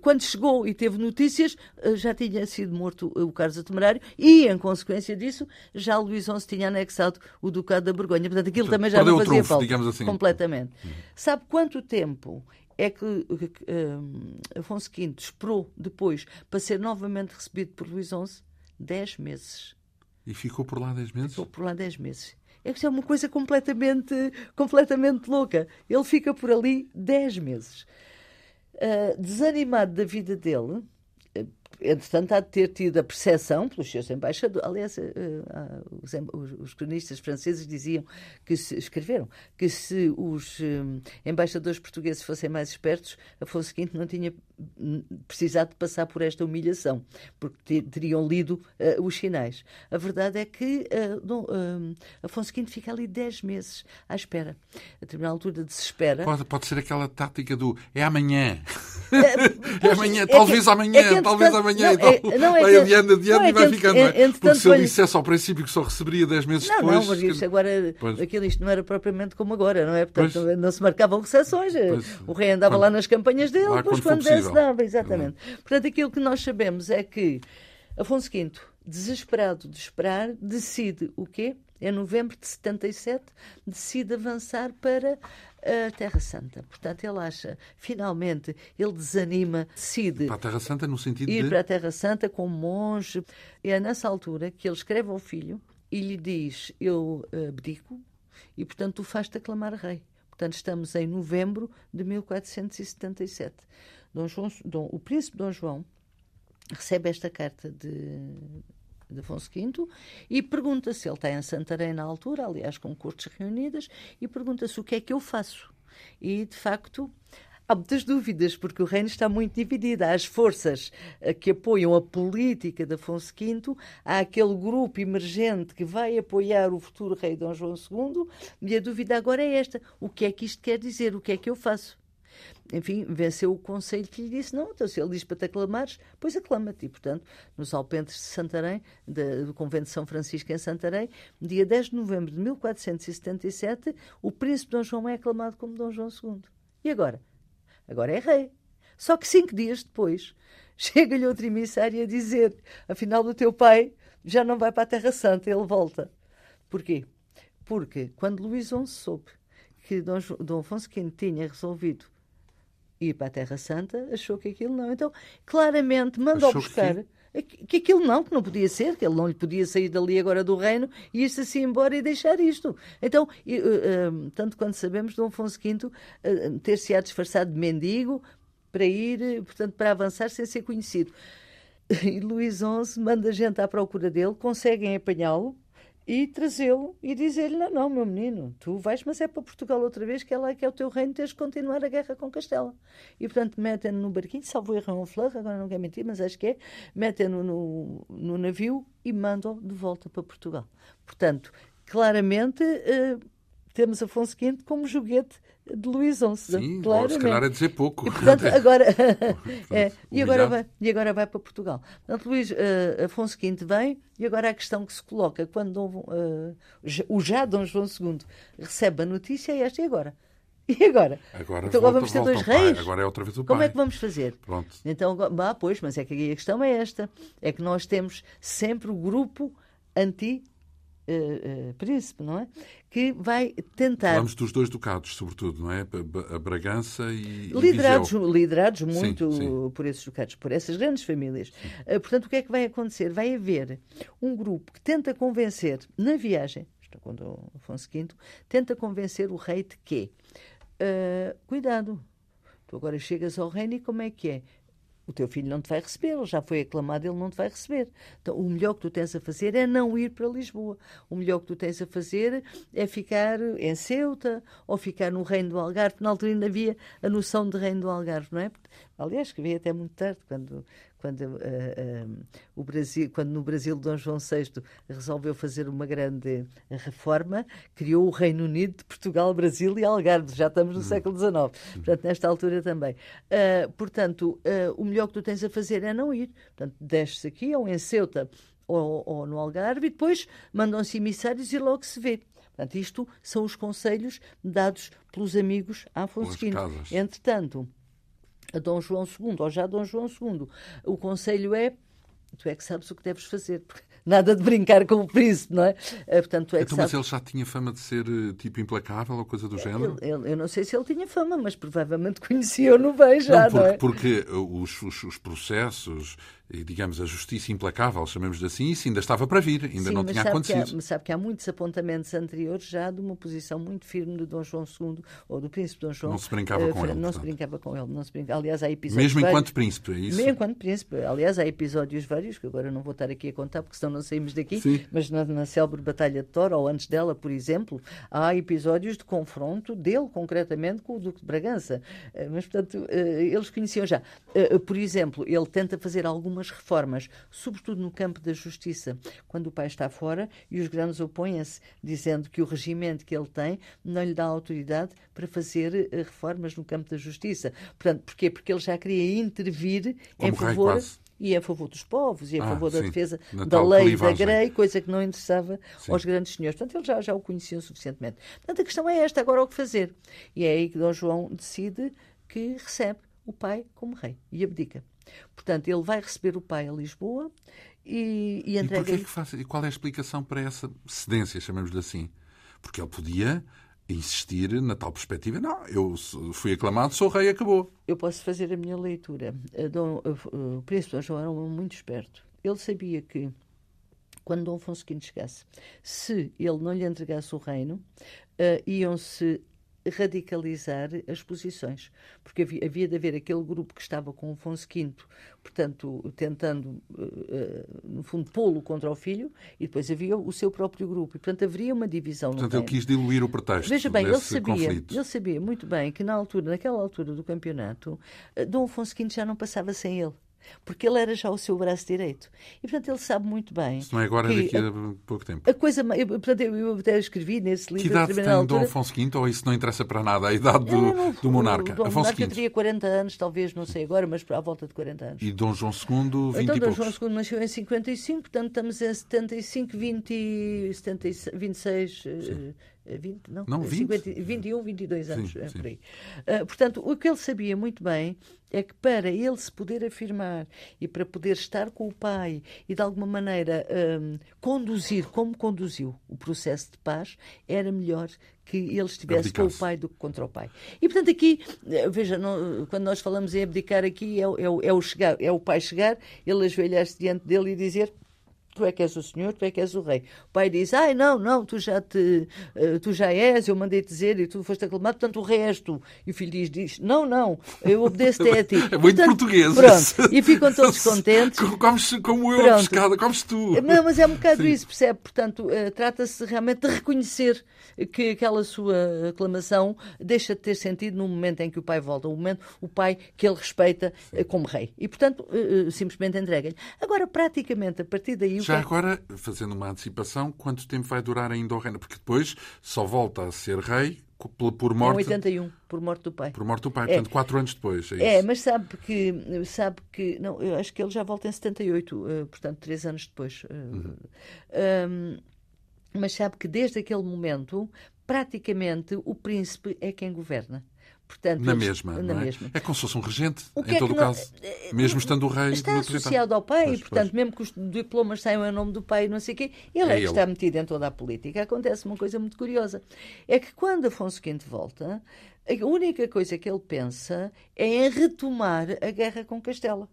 Quando chegou e teve notícias, eh, já tinha sido morto o Carlos Temerário e, em consequência disso, já o Luís XI tinha anexado o Ducado da Borgonha. Portanto, aquilo também já não fazia trunfo, falta. Assim. Completamente. Uhum. Sabe quanto tempo é que um, Afonso V esperou depois para ser novamente recebido por Luís XI? Dez meses. E ficou por lá dez meses? Ficou por lá dez meses. É que é uma coisa completamente, completamente louca. Ele fica por ali dez meses. Uh, desanimado da vida dele, entretanto, há de ter tido a percepção pelos seus embaixadores. Aliás, uh, uh, os, os, cronistas franceses diziam que se, escreveram que se os um, embaixadores portugueses fossem mais espertos, Afonso V não tinha precisado de passar por esta humilhação, porque teriam lido uh, os sinais. A verdade é que uh, Afonso V fica ali 10 meses à espera. A determinada altura desespera. Pode, pode ser aquela tática do é amanhã. É, é amanhã, é talvez que, amanhã, é talvez amanhã. Não, então, é, não é vai adiando, adiando é e vai ficando. É, porque se ele dissesse ao princípio que só receberia 10 meses não, depois. Não, mas isto agora, aquilo isto não era propriamente como agora, não é? Portanto, pois. não se marcavam recepções. O rei andava quando, lá nas campanhas dele, depois quando, quando desse dava, exatamente. Portanto, aquilo que nós sabemos é que Afonso V, desesperado de esperar, decide o quê? Em novembro de 77, decide avançar para a Terra Santa. Portanto, ele acha, finalmente, ele desanima, decide. Para a Terra Santa, no sentido ir de. para a Terra Santa como monge. E é nessa altura que ele escreve ao filho e lhe diz: Eu abdico e, portanto, tu faz-te aclamar rei. Portanto, estamos em novembro de 1477. Dom João, Dom, o príncipe Dom João recebe esta carta de, de Afonso V e pergunta se ele está em Santarém na altura, aliás, com cortes reunidas, e pergunta-se o que é que eu faço. E, de facto, há muitas dúvidas, porque o reino está muito dividido. Há as forças eh, que apoiam a política de Afonso V, há aquele grupo emergente que vai apoiar o futuro rei Dom João II, e a dúvida agora é esta: o que é que isto quer dizer? O que é que eu faço? Enfim, venceu o conselho que lhe disse: não, então se ele diz para te aclamares, pois aclama-te. E, portanto, nos Alpentes de Santarém, do Convento de São Francisco em Santarém, dia 10 de novembro de 1477, o príncipe Dom João é aclamado como Dom João II. E agora? Agora é rei. Só que cinco dias depois, chega-lhe outro emissário a dizer: afinal, o teu pai já não vai para a Terra Santa, ele volta. Porquê? Porque quando Luís XI soube que Dom, Dom Afonso V tinha resolvido ir para a Terra Santa, achou que aquilo não. Então, claramente, mandou buscar. Que... que aquilo não, que não podia ser, que ele não lhe podia sair dali agora do reino e ir-se assim embora e deixar isto. Então, uh, uh, tanto quanto sabemos, Dom Afonso V uh, ter-se-á disfarçado de mendigo para ir, portanto, para avançar sem ser conhecido. E Luís XI manda gente à procura dele, conseguem apanhá-lo, e trazê-lo e dizer-lhe: não, não, meu menino, tu vais, mas é para Portugal outra vez, que é lá que é o teu reino, tens de continuar a guerra com Castela. E portanto metem-no no barquinho, salvo erro um flor, agora não quero mentir, mas acho que é, metem-no no, no navio e mandam de volta para Portugal. Portanto, claramente. Uh, temos Afonso V como joguete de Luís XI. Sim, claramente. se calhar é dizer pouco. E, portanto, agora, é, e, agora vai, e agora vai para Portugal. Portanto, Luís, uh, Afonso V vem e agora a questão que se coloca quando uh, o já Dom João II recebe a notícia é esta e agora? E agora? Agora, então volta, vamos ter dois reis? Agora é outra vez o Como pai. é que vamos fazer? Pronto. Então, ah, pois, mas é que a questão é esta: é que nós temos sempre o grupo anti uh, príncipe, não é? Que vai tentar. Falamos dos dois ducados, sobretudo, não é? A Bragança e. Liderados, e liderados muito sim, sim. por esses ducados, por essas grandes famílias. Uh, portanto, o que é que vai acontecer? Vai haver um grupo que tenta convencer, na viagem, é quando Afonso V, tenta convencer o rei de quê? Cuidado, tu agora chegas ao reino e como é que é? O teu filho não te vai receber, ele já foi aclamado, ele não te vai receber. Então, o melhor que tu tens a fazer é não ir para Lisboa. O melhor que tu tens a fazer é ficar em Ceuta ou ficar no Reino do Algarve. Na altura ainda havia a noção de Reino do Algarve, não é? Aliás, que veio até muito tarde, quando quando, uh, uh, o Brasil, quando no Brasil Dom João VI resolveu fazer uma grande reforma, criou o Reino Unido de Portugal, Brasil e Algarve. Já estamos no uhum. século XIX, portanto, nesta altura também. Uh, portanto, o melhor que tu tens a fazer é não ir. Portanto, desces aqui ou em Ceuta ou, ou no Algarve e depois mandam-se emissários e logo se vê. Portanto, isto são os conselhos dados pelos amigos a Afonso. Entretanto, a Dom João II, ou já Dom João II. O conselho é tu é que sabes o que deves fazer. Nada de brincar com o príncipe, não é? Eh, portanto, tu é então, mas ele já tinha fama de ser eh, tipo implacável ou coisa do género? Ele, ele, eu não sei se ele tinha fama, mas provavelmente conhecia-o bem já, não, porque, não é? Porque os, os, os processos digamos, a justiça implacável, chamemos assim, isso ainda estava para vir, ainda Sim, não tinha acontecido. Que há, sabe que há muitos apontamentos anteriores já de uma posição muito firme de Dom João II, ou do príncipe Dom João. Não se brincava uh, com ele. Não portanto. se brincava com ele. Não se brincava. Aliás, há episódios. Mesmo vários, enquanto príncipe, é isso? Mesmo enquanto príncipe. Aliás, há episódios vários, que agora não vou estar aqui a contar, porque senão não saímos daqui, Sim. mas na, na célebre Batalha de Tor, ou antes dela, por exemplo, há episódios de confronto dele, concretamente, com o Duque de Bragança. Uh, mas, portanto, uh, eles conheciam já. por exemplo, ele tenta fazer algumas reformas sobretudo no campo da justiça, quando o pai está fora e os grandes opõem-se, dizendo que o regimento que ele tem não lhe dá autoridade para fazer uh, reformas no campo da justiça. Portanto, porquê? Porque ele já queria intervir Como em favor e a favor dos povos e a ah, favor da sim. defesa da lei da grei, coisa que não interessava sim. aos grandes senhores. Portanto, eles já, já o conheciam suficientemente. Portanto, a questão é esta, agora o que fazer? E é aí que Dom João decide que recebe o pai como rei e abdica. Portanto, ele vai receber o pai a Lisboa e, e entrega. E, que faz, e qual é a explicação para essa cedência, chamemos-lhe assim? Porque ele podia insistir na tal perspectiva. Não, eu fui aclamado, sou rei, acabou. Eu posso fazer a minha leitura. Dom, o príncipe Dom João era um muito esperto. Ele sabia que quando Dom Afonso V chegasse, se ele não lhe entregasse o reino, uh, iam-se radicalizar as posições, porque havia, havia, de haver aquele grupo que estava com Afonso V, portanto, tentando, uh, no fundo, pô-lo contra o filho, e depois havia o seu próprio grupo, e, portanto, haveria uma divisão portanto, ele quis diluir o pretexto Veja bem, ele sabia, conflito. ele sabia muito bem que na altura, naquela altura do campeonato, uh, Dom Afonso V já não passava sem ele porque ele era já o seu braço direito. E, portanto, ele sabe muito bem. Isso não é agora, daqui a, a, pouco tempo. A coisa, eu, portanto, eu até escrevi nesse livro. Que idade tem altura, Dom Afonso V, ou isso não interessa para nada? A idade do, não, não, do monarca? Dom Afonso monarca V. teria 40 anos, talvez, não sei agora, mas à volta de 40 anos. E Dom João II, 20 então, e Dom poucos. João II nasceu em 55, portanto, estamos em 75, 20, 70, 26. Sim. 20, não, não 20? 50, 21, 22 anos, sim, é sim. por aí. Uh, portanto, o que ele sabia muito bem é que para ele se poder afirmar e para poder estar com o pai e de alguma maneira um, conduzir como conduziu o processo de paz, era melhor que ele estivesse com o pai do que contra o pai. E portanto aqui, eh, veja, não, quando nós falamos em abdicar aqui é, é, é, o chegar, é o pai chegar, ele ajoelhar-se diante dele e dizer tu é que és o senhor, tu é que és o rei. O pai diz, ai, não, não, tu já, te, uh, tu já és, eu mandei dizer e tu foste aclamado, portanto o rei és tu. E o filho diz, diz não, não, eu obedeço até a ti. É muito portanto, português. Pronto, e ficam todos contentes. Comes como eu pronto. a pescada, comes tu. Não, mas é um bocado Sim. isso, percebe? Portanto, uh, trata-se realmente de reconhecer que aquela sua aclamação deixa de ter sentido no momento em que o pai volta, o momento, o pai que ele respeita uh, como rei. E, portanto, simplesmente entrega-lhe. Agora, praticamente, a partir daí, Já agora, fazendo uma antecipação, quanto tempo vai durar ainda o reino? Porque depois só volta a ser rei por morte. Em 81, por morte do pai. Por morte do pai, é. portanto, quatro anos depois. É, é, mas sabe que, sabe que. Não, eu acho que ele já volta em 78, uh, portanto, três anos depois. Uh, uhum. um, mas sabe que desde aquele momento, praticamente, o príncipe é quem governa. Portanto, na mesma, na é? mesma. É como se fosse um regente, em é todo o caso. Não, mesmo estando o rei. Está associado ao pai, pois, portanto, pois. mesmo que os diplomas saiam em nome do pai, não sei o quê, ele é, é que ele. está metido em toda a política. Acontece uma coisa muito curiosa. É que quando Afonso V volta, a única coisa que ele pensa é em retomar a guerra com Castela.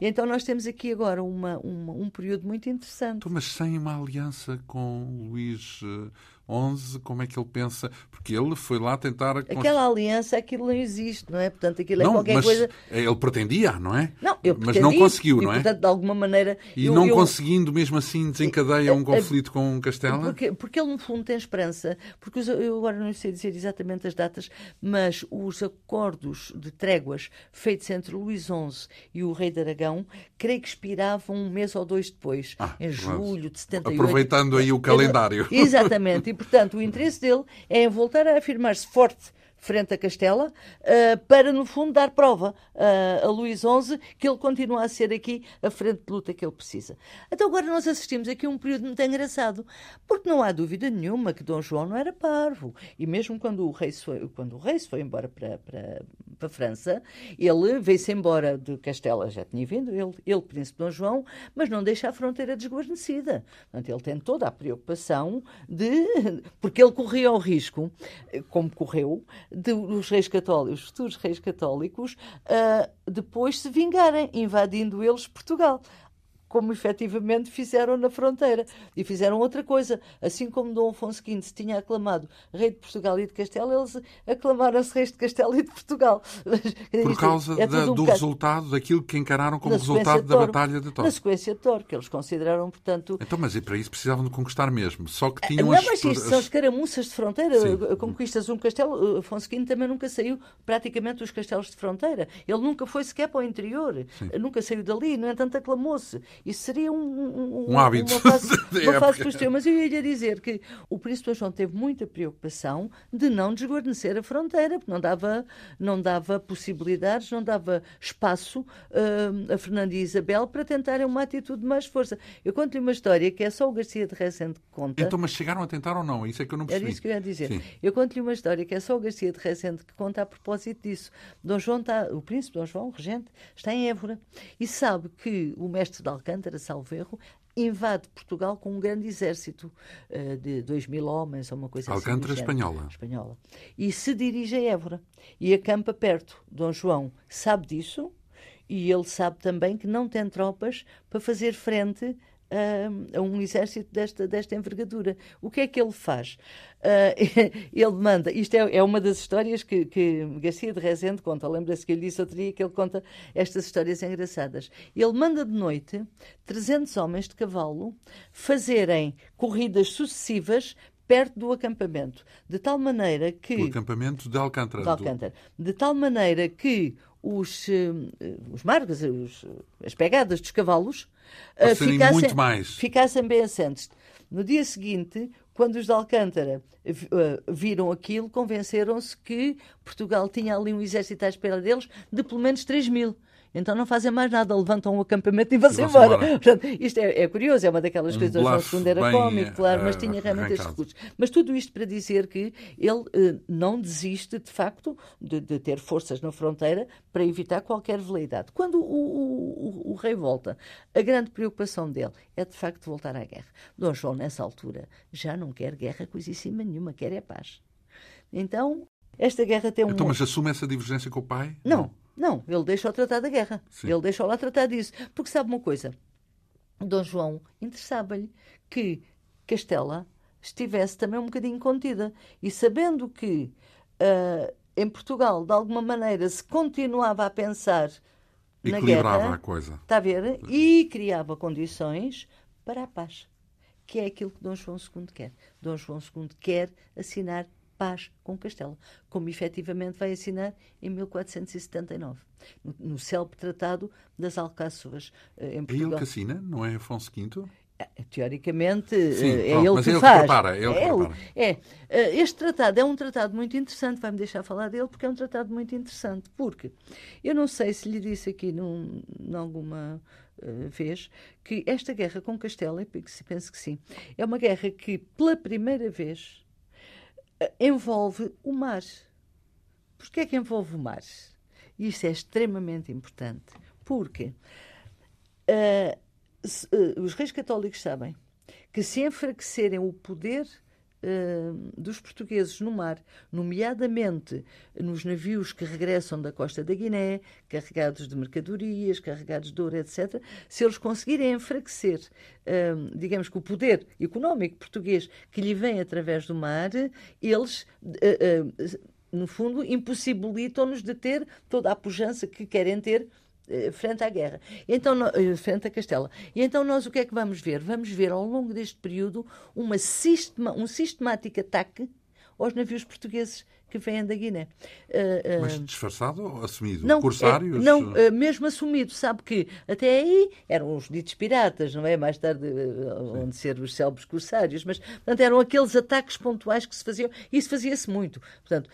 E então nós temos aqui agora uma, uma, um período muito interessante. Então, mas sem uma aliança com Luís eh, 11, como é que ele pensa? Porque ele foi lá tentar. Aquela aliança, aquilo não existe, não é? Portanto, aquilo é não, qualquer mas coisa. Ele pretendia, não é? Não, eu Mas não conseguiu, e, não é? Portanto, de alguma maneira. E eu, não eu... conseguindo, mesmo assim, desencadeia um conflito com Castela? Porque, porque ele, no fundo, tem esperança. Porque eu agora não sei dizer exatamente as datas, mas os acordos de tréguas feitos entre Luís XI e o rei de Aragão, creio que expiravam um mês ou dois depois, ah, em julho de 78. Aproveitando aí o calendário. Exatamente. Portanto, o interesse dele é voltar a afirmar-se forte frente a Castela, uh, para, no fundo, dar prova uh, a Luís XI que ele continua a ser aqui a frente de luta que ele precisa. Então, agora nós assistimos aqui a um período muito engraçado, porque não há dúvida nenhuma que Dom João não era parvo. E mesmo quando o rei se foi, quando o rei foi embora para, para, para a França, ele veio-se embora de Castela, já tinha vindo, ele, ele, príncipe Dom João, mas não deixa a fronteira desguarnecida. Portanto, ele tem toda a preocupação de. porque ele corria o risco, como correu, dos reis católicos, os futuros reis católicos, uh, depois se vingarem, invadindo eles Portugal como efetivamente fizeram na fronteira. E fizeram outra coisa. Assim como Dom Afonso V se tinha aclamado rei de Portugal e de Castela, eles aclamaram-se reis de Castela e de Portugal. Por causa é da, um do resultado, daquilo que encararam como resultado da Batalha de Toro. Na sequência de Toro, que eles consideraram, portanto... Então, mas e para isso precisavam de conquistar mesmo. Só que tinham Não, as... mas isto são escaramuças de fronteira. Sim. Conquistas um castelo. Afonso V também nunca saiu praticamente dos castelos de fronteira. Ele nunca foi sequer para o interior. Sim. Nunca saiu dali. No entanto, aclamou-se. Isso seria um, um, um hábito. Uma fase, uma fase posterior. Mas eu ia dizer que o príncipe João teve muita preocupação de não desguarnecer a fronteira, porque não dava, não dava possibilidades, não dava espaço uh, a Fernanda e Isabel para tentarem uma atitude de mais força. Eu conto-lhe uma história que é só o Garcia de Rezende que conta. Então, mas chegaram a tentar ou não? Isso é que eu não percebi. Era isso que eu ia dizer. Sim. Eu conto-lhe uma história que é só o Garcia de Rezende que conta a propósito disso. Dom João está, o príncipe Dom João, o regente, está em Évora e sabe que o mestre de Alcântara, salvo erro, invade Portugal com um grande exército uh, de 2 mil homens, ou uma coisa Alcântara assim. Alcântara espanhola. espanhola. E se dirige a Évora e acampa perto. Dom João sabe disso e ele sabe também que não tem tropas para fazer frente a, a um exército desta, desta envergadura. O que é que ele faz? Uh, ele manda, isto é, é, uma das histórias que, que Garcia de Rezende conta, lembra-se que ele disse outro dia que ele conta estas histórias engraçadas. Ele manda de noite 300 homens de cavalo fazerem corridas sucessivas perto do acampamento, de tal maneira que... O acampamento de Alcântara. De Alcântara. De tal maneira que os, uh, os marcos, os, as pegadas dos cavalos uh, ficassem, muito mais. ficassem bem assentes. No dia seguinte, quando os de Alcântara uh, viram aquilo, convenceram-se que Portugal tinha ali um exército à espera deles de pelo menos 3 mil. Então não fazem mais nada, levantam um acampamento e vão-se embora. Portanto, isto é, é, curioso, é uma daquelas um coisas, João segundo era cómico, claro, mas tinha realmente estes recursos. Mas tudo isto para dizer que ele eh, não desiste, de facto, de, de, ter forças na fronteira para evitar qualquer veleidade. Quando o, o, o, o, rei volta, a grande preocupação dele é, de facto, voltar à guerra. Dom João, nessa altura, já não quer guerra coisíssima nenhuma, quer é paz. Então, esta guerra tem um. Então, mas assume essa divergência com o pai? Não. Não. Ele deixou tratar da guerra. Sim. Ele deixou lá tratar disso. Porque sabe uma coisa? Dom João interessava-lhe que Castela estivesse também um bocadinho contida. E sabendo que uh, em Portugal, de alguma maneira, se continuava a pensar na guerra, a coisa. Está a ver? E criava condições para a paz. Que é aquilo que Dom João II quer. Dom João II quer assinar paz com Castela, como efetivamente vai assinar em 1479, no, no célebre Tratado das Alcáçovas. Eh, em Portugal. É ele que assina, não é Afonso V? É, teoricamente Sim, é ele que é ele faz. Que prepara, é, ele é, ele, é, eh, este tratado é um tratado muito interessante, vai-me deixar falar dele, porque é um tratado muito interessante. Porque eu não sei se lhe disse aqui num, alguma uh, vez que esta guerra com Castela, penso que sim, é uma guerra que pela primeira vez envolve o mar. Porquê é que envolve o mar? Isto é extremamente importante. Porque uh, uh, os reis católicos sabem que se enfraquecerem o poder dos portugueses no mar, nomeadamente nos navios que regressam da costa da Guiné, carregados de mercadorias, carregados de ouro, etc., se eles conseguirem enfraquecer, digamos que o poder económico português que lhe vem através do mar, eles. Uh, no fundo, impossibilitam-nos de ter toda a pujança que querem ter eh, frente à guerra, então, eh, frente a Castela. E então nós o que é que vamos ver? Vamos ver ao longo deste período uma sistema, um sistemático ataque aos navios portugueses que vêm da Guiné. Uh, Mas disfarçado ou assumido? Não, Corsários? não, uh, mesmo assumido. Sabe que até aí eram os ditos piratas, não é? Mais tarde vão uh, ser os célebres corsários, mas portanto, eram aqueles ataques pontuais que se faziam, e isso fazia-se muito. Portanto,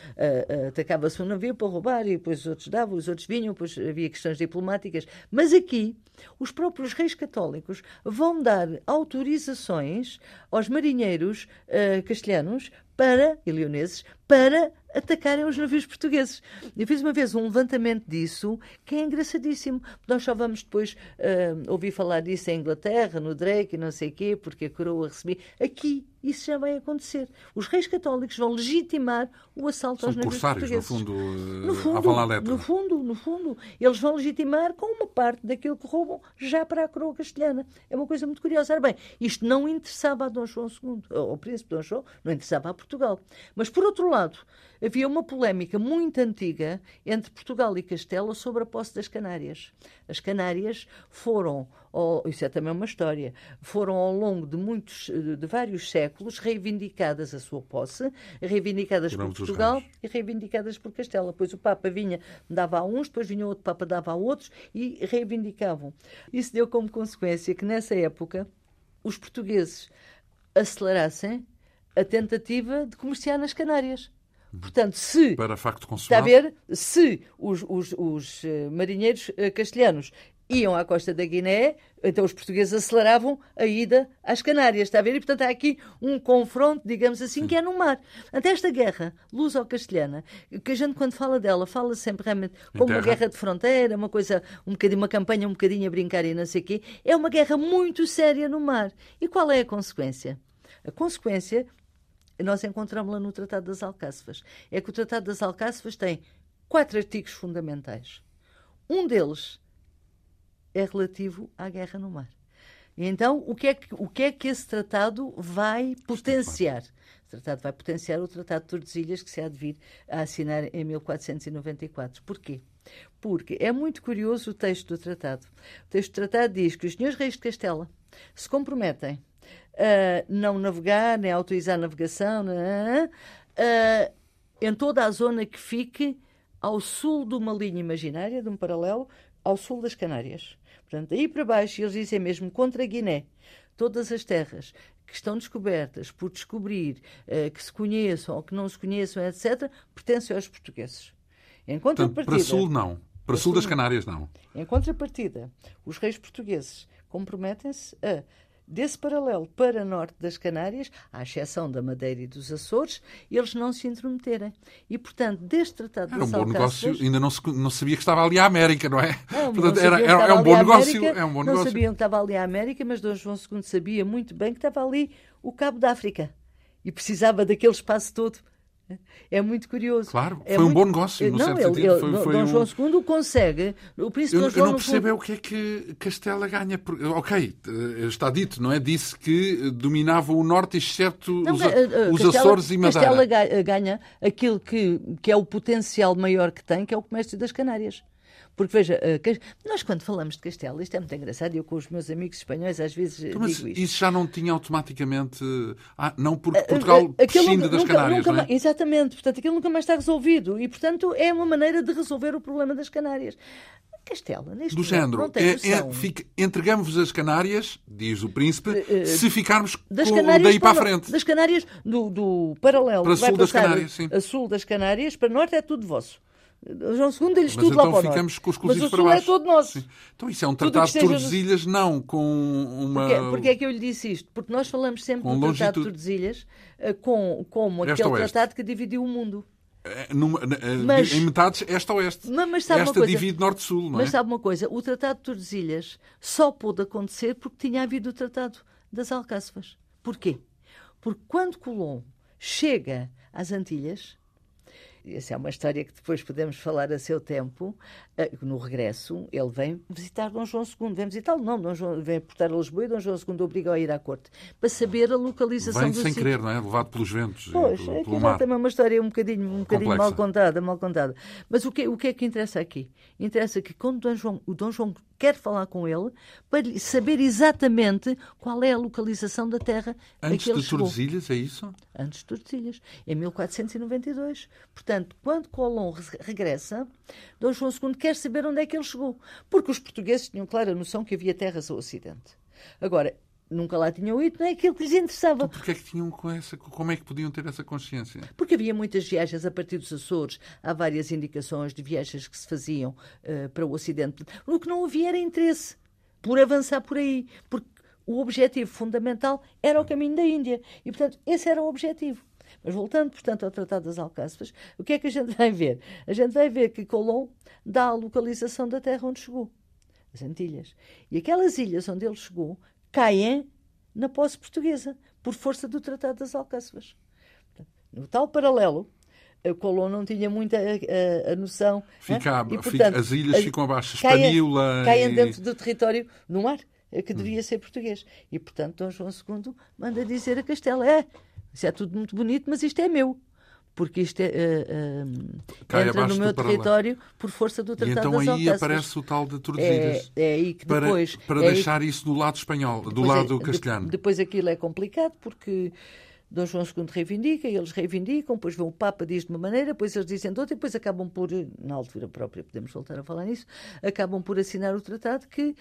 atacava-se um navio para roubar, e depois os outros davam, os outros vinham, depois havia questões diplomáticas. Mas aqui, os próprios reis católicos vão dar autorizações aos marinheiros castelhanos para, e leoneses, para atacarem os navios portugueses. Eu fiz uma vez um levantamento disso que é engraçadíssimo. Nós só vamos depois uh, ouvir falar disso em Inglaterra, no Drake e não sei o quê, porque a coroa recebia. Aqui isso já vai acontecer. Os reis católicos vão legitimar o assalto São aos navios portugueses. No fundo, no fundo, no fundo, no fundo, eles vão legitimar com uma parte daquilo que roubam já para a coroa castelhana. É uma coisa muito curiosa. Ora bem, isto não interessava a Dom João II, ao príncipe Dom João, não interessava a Portugal. Mas, por outro lado, havia uma polémica muito antiga entre Portugal e Castela sobre a posse das Canárias. As Canárias foram, isso é também uma história, foram ao longo de muitos, de vários séculos reivindicadas a sua posse, reivindicadas por, por Portugal e reivindicadas por Castela. Pois o Papa vinha, dava a uns, depois vinha outro Papa, dava a outros e reivindicavam. Isso deu como consequência que nessa época os portugueses acelerassem a tentativa de comerciar nas Canárias. Portanto, se. Para facto consumado. Está a ver? Se os, os, os eh, marinheiros eh, castelhanos iam à costa da Guiné, então os portugueses aceleravam a ida às Canárias, está a ver? E, portanto, há aqui um confronto, digamos assim, Sim. que é no mar. Ante esta guerra luso-castelhana, que a gente, quando fala dela, fala sempre realmente como uma guerra de fronteira, uma coisa, um bocadinho, uma campanha um bocadinho a brincar e não sei o quê, é uma guerra muito séria no mar. E qual é a consequência? A consequência nós encontramos-la no Tratado das Alcáçovas. É que o Tratado das Alcáçovas tem quatro artigos fundamentais. Um deles é relativo à guerra no mar. E então, o que, é que, o que é que esse tratado vai potenciar? O tratado vai potenciar o Tratado de Tordesilhas, que se há de vir a assinar em 1494. Porquê? Porque é muito curioso o texto do tratado. O texto do tratado diz que os senhores reis de Castela se comprometem uh, não navegar, nem autorizar a navegação, uh, em toda a zona que fique ao sul de uma linha imaginária, de um paralelo, ao sul das Canárias. Portanto, aí para baixo, eles dizem mesmo contra a Guiné, todas as terras que estão descobertas por descobrir, uh, que se conheçam ou que não se conheçam, etc., pertencem aos portugueses. Em contrapartida, para sul, não. Para, para sul das Canárias, não. Em contrapartida, os reis portugueses comprometem-se a Desse paralelo para norte das Canárias, à exceção da Madeira e dos Açores, eles não se intrometerem. E, portanto, deste Tratado era um bom negócio, ainda não, se, não sabia que estava ali a América, não é? Não, portanto, era, era, é um bom negócio. é um bom não negócio. sabiam que estava ali a América, mas Dom João II sabia muito bem que estava ali o Cabo da África. E precisava daquele espaço todo é muito curioso. Claro, é foi muito... um bom negócio, no não, certo ele. Ele, foi, foi Dom um... João II consegue. O príncipe eu, Dom João eu não percebo é o que é que Castela ganha. Ok, eh, está dito, não é? Disse que dominava o norte, exceto não, os, os Castela, Açores e Madeira. Castela ganha aquilo que, que é o potencial maior que tem, que é o comércio das Canárias. Porque veja, uh, nós quando falamos de Castelo, isto é muito engraçado, eu com os meus amigos espanhóis às vezes então, mas digo isto. Isso já não tinha automaticamente. Ah, não porque Portugal uh, prescinde das Canárias. Nunca, não é? Exatamente, portanto, aquilo nunca mais está resolvido e, portanto, é uma maneira de resolver o problema das Canárias. Castela, neste Do género, é, é, entregamos-vos as Canárias, diz o príncipe, uh, se ficarmos das com, daí para, para, a frente. Das Canárias, do, do paralelo, para sul das Canárias, sim. a sul das Canárias, para norte é tudo vosso. João II deu-lhes tudo então lá para o ficamos com os exclusivos para baixo. é todo nosso. Sim. Então isso é um tratado de Tordesilhas, no... não com uma... Porquê, porquê, é que eu lhe disse isto? Porque nós falamos sempre com do tratado de Tordesilhas uh, com, como aquele tratado que dividiu o mundo. É, numa, eh, mas, em metades, esta oeste. Mas, mas esta coisa, divide norte-sul, não é? Mas sabe uma coisa? O Tratado de Tordesilhas só pôde acontecer porque tinha havido o Tratado das Alcáçovas. Porquê? Porque quando Colombo chega às Antilhas, essa é uma história que depois podemos falar a seu tempo. Eh, no regresso, ele vem visitar Dom João II. Vem visitá-lo, não. Dom João, vem portar a Lisboa e Dom João II obriga a ir à corte para saber a localização vem do sem sítio. querer, não é? Levado pelos ventos. Pois, pelo, é pelo mar. também uma história um bocadinho, um bocadinho mal contada, mal contada. Mas o que, o que é que interessa aqui? Interessa que quando Dom João, o Dom João quer falar com ele para saber exatamente qual é a localização da terra Antes de Tordesilhas, é isso? Antes de Tordesilhas, em 1492. Portanto, quando Colomb regressa, Dom João II quer saber onde é que ele chegou. Porque os portugueses tinham clara noção que havia terras ao Ocidente. Agora, nunca lá tinham ido, não é aquilo que lhes interessava. Então, porquê é que tinham com essa, como é que podiam ter essa consciência? Porque havia muitas viagens a partir dos Açores, há várias indicações de viagens que se faziam uh, para o Ocidente. O que não havia era interesse por avançar por aí, porque o objetivo fundamental era o caminho da Índia. E, portanto, esse era o objetivo. Mas voltando, portanto, ao Tratado das Alcáçovas, o que é que a gente vai ver? A gente vai ver que Colomb dá a localização da terra onde chegou, as Antilhas. E aquelas ilhas onde ele chegou caem na posse portuguesa, por força do Tratado das Alcáçovas. No tal paralelo, a Colón não tinha muita a, a, a noção. Fica, e, portanto, as ilhas ficam abaixo, Espanhula. Caem, e... dentro do território, no mar, que devia ser português. E, portanto, Dom João II manda dizer a Castela: é, isso é tudo muito bonito, mas isto é meu porque isto é, uh, uh, entra no meu território por força do Tratado então das aí aparece o tal de Tordesilhas. É, é aí que depois... Para, para é deixar aí, isso do lado espanhol, do lado é, castelhano. Depois aquilo é complicado porque Dom João II reivindica, eles reivindicam, depois vem o Papa diz de uma maneira, depois eles dizem de outra, e depois acabam por, na altura própria, podemos voltar a falar nisso, acabam por assinar o tratado que uh,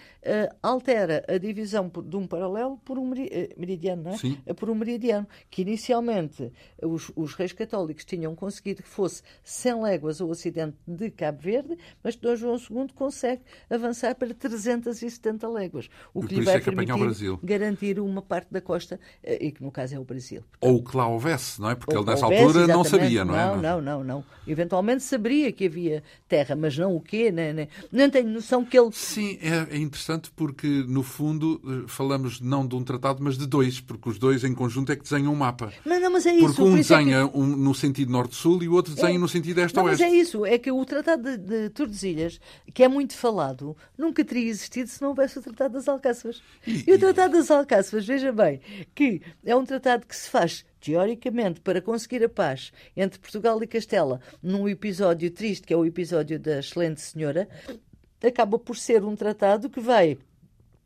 altera a divisão de um paralelo por um eh, meridiano, não é? Sim. Eh, por um meridiano, que inicialmente os, os, reis católicos tinham conseguido que fosse 100 léguas ao ocidente de Cabo Verde, mas Dom João II consegue avançar para 370 léguas, o que lhe vai é que permitir garantir uma parte da costa, e que no caso é o Brasil. Ou que lá houvesse, não é? Porque ele nessa houvesse, altura não sabia, não, é? Não, não, não, não. Eventualmente saberia que havia terra, mas não o quê, nem, nem, nem tenho noção que ele. Sim, é, é, interessante porque, no fundo, eh, falamos não de um tratado, mas de dois, porque os dois em conjunto é que desenham um mapa. Mas não, mas é isso. Porque um desenha é que... um, no sentido norte-sul e o outro desenha é... no sentido este-oeste. Mas é isso, é que o Tratado de, de Tordesilhas, que é muito falado, nunca teria existido se não houvesse o Tratado das Alcáçovas. E, e o Tratado das Alcáçovas, veja bem, que é um tratado que se faz teoricamente, para conseguir a paz entre Portugal e Castela, num episódio triste, que é o episódio da Excelente Senhora, acaba por ser um tratado que vai,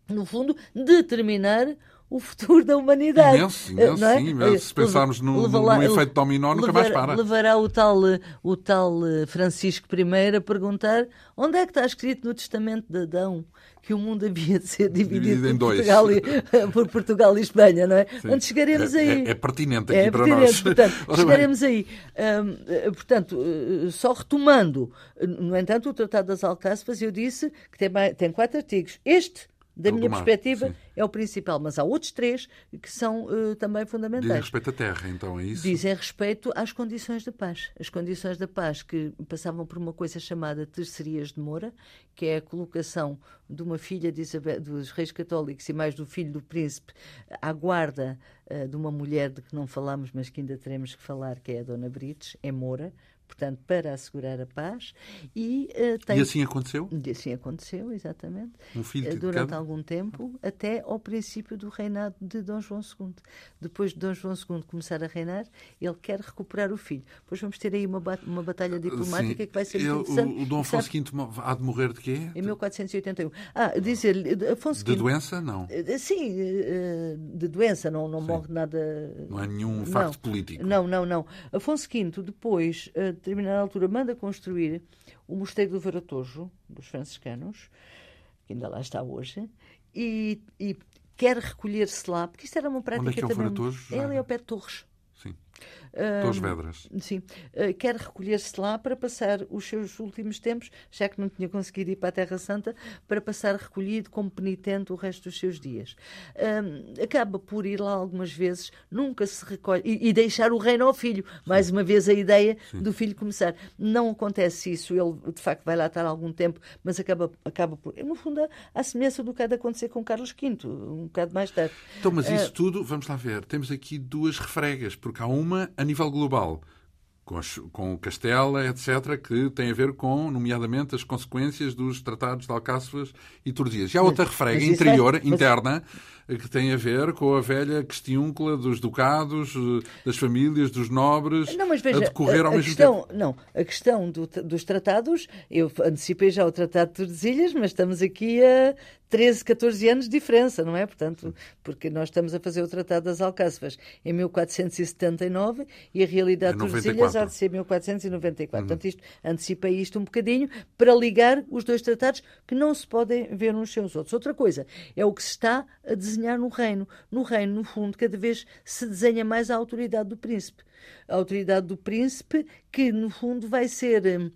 no fundo, determinar o futuro da humanidade. Imenso, imenso, é? sim, imenso. Se pensarmos no, no, no, efeito dominó, nunca levar, mais para. Levará o tal, o tal eh, Francisco I a perguntar onde é que está escrito no Testamento de Adão que o mundo havia de ser dividido, dividido por, Portugal e, por, Portugal e, Espanha, não é? Onde chegaremos é, aí. É, é, pertinente aqui é para pertinente, nós. Portanto, chegaremos aí. Um, portanto, eh, só retomando, no entanto, o Tratado das Alcáçovas, eu disse que tem, tem quatro artigos. Este da minha perspectiva, sim. é o principal. Mas há outros três que são uh, também fundamentais. Dizem respeito à terra, então, é isso? Dizem respeito às condições da paz. As condições da paz que passavam por uma coisa chamada tercerias de Moura, que é a colocação de uma filha de Isabel, dos reis católicos e mais do filho do príncipe à guarda uh, de uma mulher de que não falamos, mas que ainda teremos que falar, que é a Dona Brites, é Moura, portanto, para assegurar a paz. E, uh, tem... e assim aconteceu? E assim aconteceu, exatamente. Um filho uh, durante algum tempo, até ao princípio do reinado de Dom João II. Depois de Dom João II começar a reinar, ele quer recuperar o filho. Depois vamos ter aí uma, uma batalha diplomática Sim. que vai ser muito interessante. O, o Dom Afonso V há de morrer de quê? Em 1481. Ah, dizer Afonso De doença, não? Eh, sim, de doença, não, não morre nada. Não é nenhum facto não, político. Não, não, não. Afonso V, depois, determinada altura, manda construir o Mosteiro do Varatojo, dos franciscanos, que ainda lá está hoje, e, e quer recolher-se lá, porque isto era uma prática Onde é que é o também. Varatojo? Ele é ao pé de Torres. Torres Vedras. Sim. Uh, quer recolher-se lá para passar os seus últimos tempos, já que não tinha conseguido ir para a Terra Santa, para passar recolhido como penitente o resto dos seus dias. Acaba por ir lá algumas vezes, nunca se recolhe. E, deixar o reino ao filho. Mais Sim. uma vez a ideia Sim. do filho começar. Não acontece isso, ele de facto vai lá estar algum tempo, mas acaba, acaba por. No fundo, a semelhança do que há de acontecer com Carlos V, um bocado mais tarde. Então, mas isso uh, tudo, vamos lá ver, temos aqui duas refregas, porque há uma a nível global, com, as, com Castela, etc., que tem a ver com, nomeadamente, as consequências dos tratados de Alcáçovas e Tordias. E há outra refrega interior, é, mas... interna, que tem a ver com a velha questiúncula dos ducados, eh, das famílias, dos nobres, não, veja, a decorrer ao a mesmo questão, tempo. Não, a questão do, dos tratados, eu antecipei já o Tratado de Tordesilhas, mas estamos aqui a 13, 14 anos de diferença, não é? Portanto, porque nós estamos a fazer o Tratado das Alcáçovas em 1479 e a realidade de Tordesilhas há de ser 1494. Uhum. Portanto, isto, antecipei isto um bocadinho para ligar os dois tratados que não se podem ver uns sem os outros. Outra coisa é o que se está a desenhar no reino. No reino, no fundo, cada vez se desenha mais a autoridade do príncipe. A autoridade do príncipe que, no fundo, vai ser hum,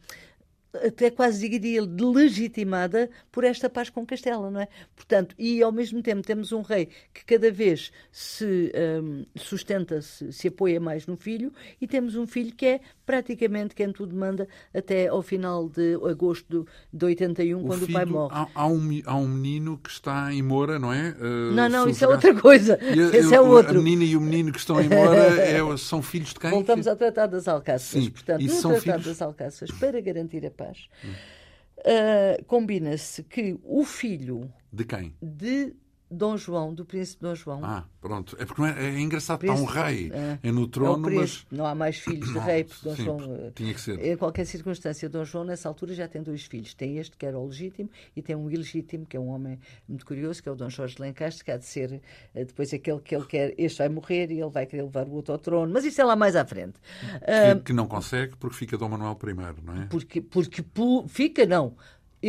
até quase diria legitimada por esta paz com Castela, não é? Portanto, e ao mesmo tempo temos um rei que cada vez se um, sustenta, se, se apoia mais no filho, e temos um filho que é praticamente quem tudo manda até ao final de agosto de 81, o quando filho, o pai morre. Há, há, um, há um menino que está em Moura, não é? Uh, não, não, isso é outra coisa. E, Esse é outro. A menina e o menino que estão em Moura é, são filhos de quem? Voltamos ao Tratado das Alcáças. Portanto, no Tratado filhos? das Alcáças, para garantir a paz, hum. uh, combina-se que o filho... De quem? De Dom João, do príncipe Dom João. Ah, pronto. É porque é, é, engraçado, príncipe, está um rei é, é no trono, é mas... Não há mais filhos de rei, porque Dom sim, João... Eh, tinha que ser. Em qualquer circunstância, Dom João, nessa altura, já tem dois filhos. Tem este, que era o legítimo, e tem um ilegítimo, que é um homem muito curioso, que é o Dom Jorge de Lencastre, que há de ser eh, depois aquele que ele quer... Este vai morrer e ele vai querer levar o outro ao trono. Mas isso é lá mais à frente. Que, uh, que não consegue, porque fica Dom Manuel I, não é? Porque, porque fica, não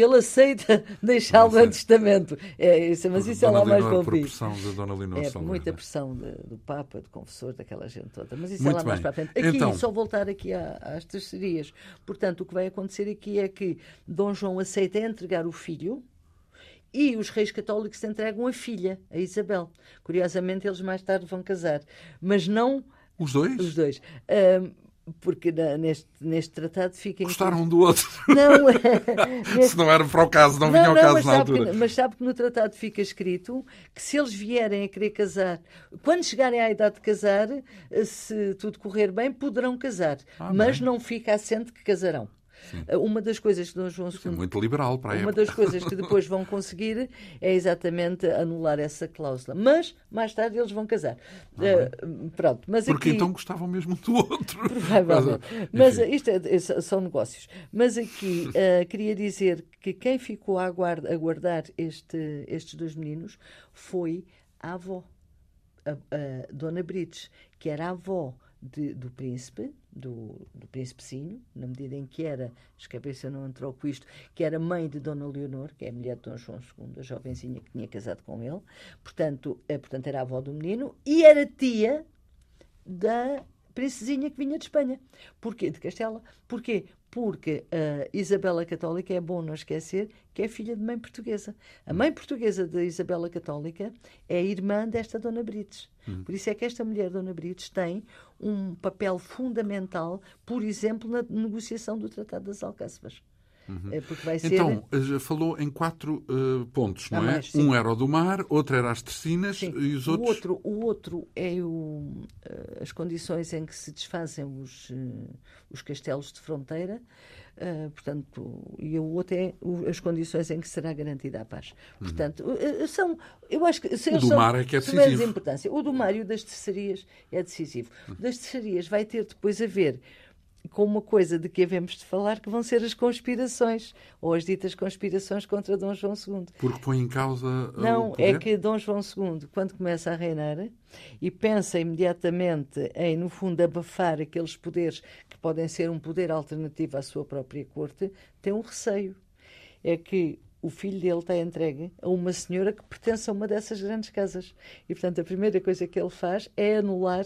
ele aceita deixá-lo em testamento. É, isso, mas isso Dona é lá mais para por pressão da Dona Leonor É, muita pressão de, do Papa, do confessor, daquela gente toda. Mas isso Muito é lá bem. mais para a frente. Aqui, então... só voltar aqui às terceirias. Portanto, o que vai acontecer aqui é que Dom João aceita entregar o filho, e os reis católicos entregam a filha, a Isabel. Curiosamente, eles mais tarde vão casar, mas não. Os dois? Os dois. Porque neste, neste tratado fica. Gostaram um do outro. Não, é, neste... se não era para o caso, não, não vinha ao caso na altura. Que, mas sabe que no tratado fica escrito que se eles vierem a querer casar, quando chegarem à idade de casar, se tudo correr bem, poderão casar. Ah, mas bem. não fica assente que casarão. Sim. Eh, uma das coisas que Dom João II... É muito liberal para a Uma época. das coisas que depois vão conseguir é exatamente anular essa cláusula. Mas, mais tarde, eles vão casar. Uh, pronto. Mas Porque aqui... então gostavam mesmo do outro. Provavelmente. Mas isto é, é, são negócios. Mas aqui uh, queria dizer que quem ficou a, aguarda, a guardar este, estes dois meninos foi a avó, a, a Dona Brites, que era a avó de, do príncipe, do, do príncipezinho, na medida em que era, a cabeça não entrou com isto, que era mãe de Dona Leonor, que é a mulher de Dom João II, a jovenzinha que tinha casado com ele, portanto, é, portanto era a avó do menino, e era tia da princesinha que vinha de Espanha. Porquê? De Castela. Porquê? Porque a Isabela Católica é bom não esquecer que é filha de mãe portuguesa. A mãe portuguesa da Isabela Católica é irmã desta Dona Brites. Hum. Por isso é que esta mulher, Dona Brites, tem um papel fundamental, por exemplo, na negociação do Tratado das Alcáçovas. Uhum. Porque vai ser... Então, falou em quatro uh, pontos, não, não é? Mais, um era o do mar, outro era as tercinas sim. e os outros... O outro, o outro é o, as condições em que se desfazem os, os castelos de fronteira, Uh, portanto, e o outro é as condições em que será garantida a paz. Uhum. Portanto, são, eu acho que o do mar é que é decisivo. importância. O do mar e o das terceirias é decisivo. O das terceirias vai ter depois a ver com uma coisa de que havemos de falar, que vão ser as conspirações, ou as ditas conspirações contra Dom João II. Porque põe em causa. Não, é que Dom João II, quando começa a reinar e pensa imediatamente em, no fundo, abafar aqueles poderes que podem ser um poder alternativo à sua própria corte, tem um receio. É que o filho dele está entregue a uma senhora que pertence a uma dessas grandes casas. E, portanto, a primeira coisa que ele faz é anular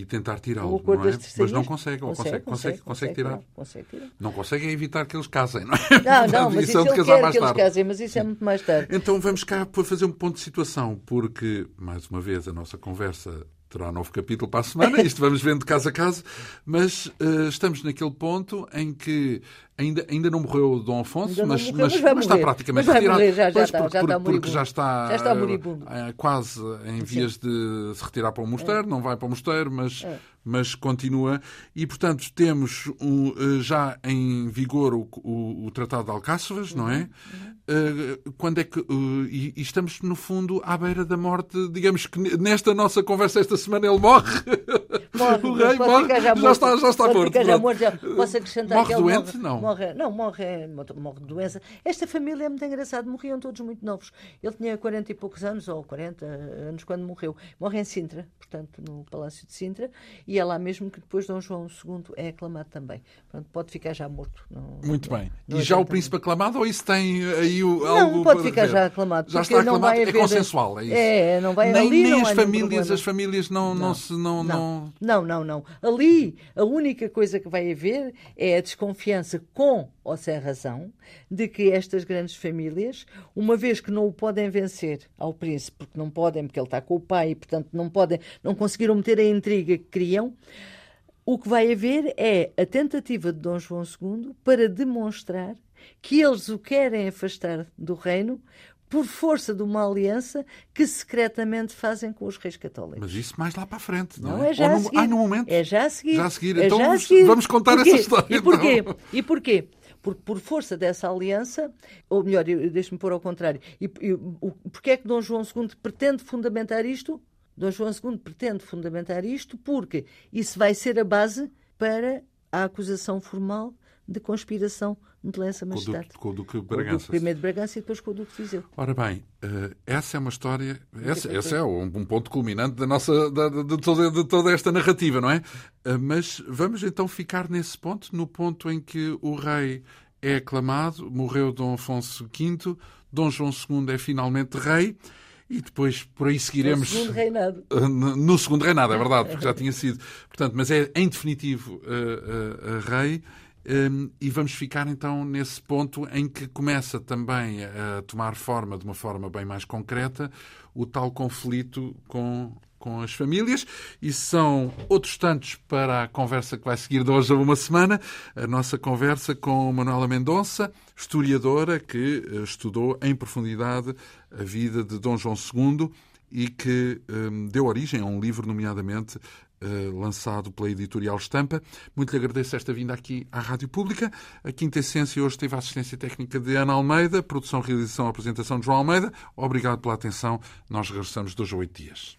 e tentar tirá-lo, não é? Mas não consegue, ou consegue, consegue, consegue, tirar. Não consegue é evitar que eles casem, não é? Não, não, mas isso ele quer que eles casem, mas isso é muito mais tarde. Então vamos cá para fazer um ponto de situação, porque, mais uma vez, a nossa conversa terá um novo capítulo para a semana, isto vamos vendo caso a caso, mas uh, estamos naquele ponto em que ainda, ainda não morreu o Dom Afonso, mas, morreu, mas, mas, mas está praticamente mas retirado. Morrer, já, já está, porque, já está porque já está, já está. Uh, quase em vias de se retirar para o mosteiro, é. não vai para o mosteiro, mas, é. mas continua. E, portanto, temos um, uh, já em vigor o, o, o Tratado de Alcáçovas, uhum. não é? Uhum. quando é que. E, e, estamos, no fundo, à beira da morte. Digamos que nesta nossa conversa esta semana ele morre. Morre, o rei morre. Já, já, está, já está morto. Já morto já. Posso acrescentar morre doente? Morre, não. Morre, não, morre, morre de doença. Esta família é muito engraçada. Morriam todos muito novos. Ele tinha 40 e poucos anos, ou 40 anos, quando morreu. Morre em Sintra, portanto, no Palácio de Sintra. E é lá mesmo que depois Dom João II é aclamado também. Portanto, pode ficar já morto. Não, muito bem. e já o príncipe aclamado, ou isso tem aí o, algo Não, pode ficar já aclamado. Já está aclamado, é consensual, é isso? É, não vai nem, ali, nem as famílias, as famílias não, não, não se... Não, não, não, não, não. Ali, a única coisa que vai haver é a desconfiança com ou sem razão de que estas grandes famílias, uma vez que não o podem vencer ao príncipe, porque não podem, porque ele está com o pai e, portanto, não podem, não conseguiram meter a intriga que queriam, o que vai haver é a tentativa de Dom João II para demonstrar que eles o querem afastar do reino por força de uma aliança que secretamente fazem com os reis católicos. Mas isso mais lá para a frente, não, não é? é já no, a seguir. Ah, no momento? É já a seguir. Já a seguir. É então vamos, seguir. vamos contar essa história. E porquê? Então. E porquê? Porque por força dessa aliança, ou melhor, deixe-me pôr ao contrário, e, e, o, porque é que Dom João II pretende fundamentar isto? Dom João II pretende fundamentar isto porque isso vai ser a base para a acusação formal de conspiração de Lença Majestade. Com o Duque de Bragança. primeiro de Bragança e depois com o Duque de Viseu. Ora bem, uh, essa é uma história, essa, esse é um, ponto culminante da nossa, da, de, toda, de, toda, esta narrativa, não é? Uh, mas vamos então ficar nesse ponto, no ponto em que o rei é aclamado, morreu Dom Afonso V, Dom João II é finalmente rei, e depois por aí seguiremos. No segundo reinado. No segundo reinado, é verdade, porque já tinha sido. Portanto, mas é em definitivo uh, uh, rei. Um, e vamos ficar então nesse ponto em que começa também a tomar forma, de uma forma bem mais concreta, o tal conflito com, com as famílias. E são outros tantos para a conversa que vai seguir de hoje a uma semana. A nossa conversa com Manuela Mendonça, historiadora que eh, estudou em profundidade a vida de Dom João II e que um, deu origem a um livro, nomeadamente lançado pela editorial Estampa. Muito lhe agradeço esta vinda aqui à Rádio Pública. A Quinta Essência hoje teve a assistência técnica de Ana Almeida, produção, realização, apresentação de João Almeida. Obrigado pela atenção. Nós regressamos dois a oito dias.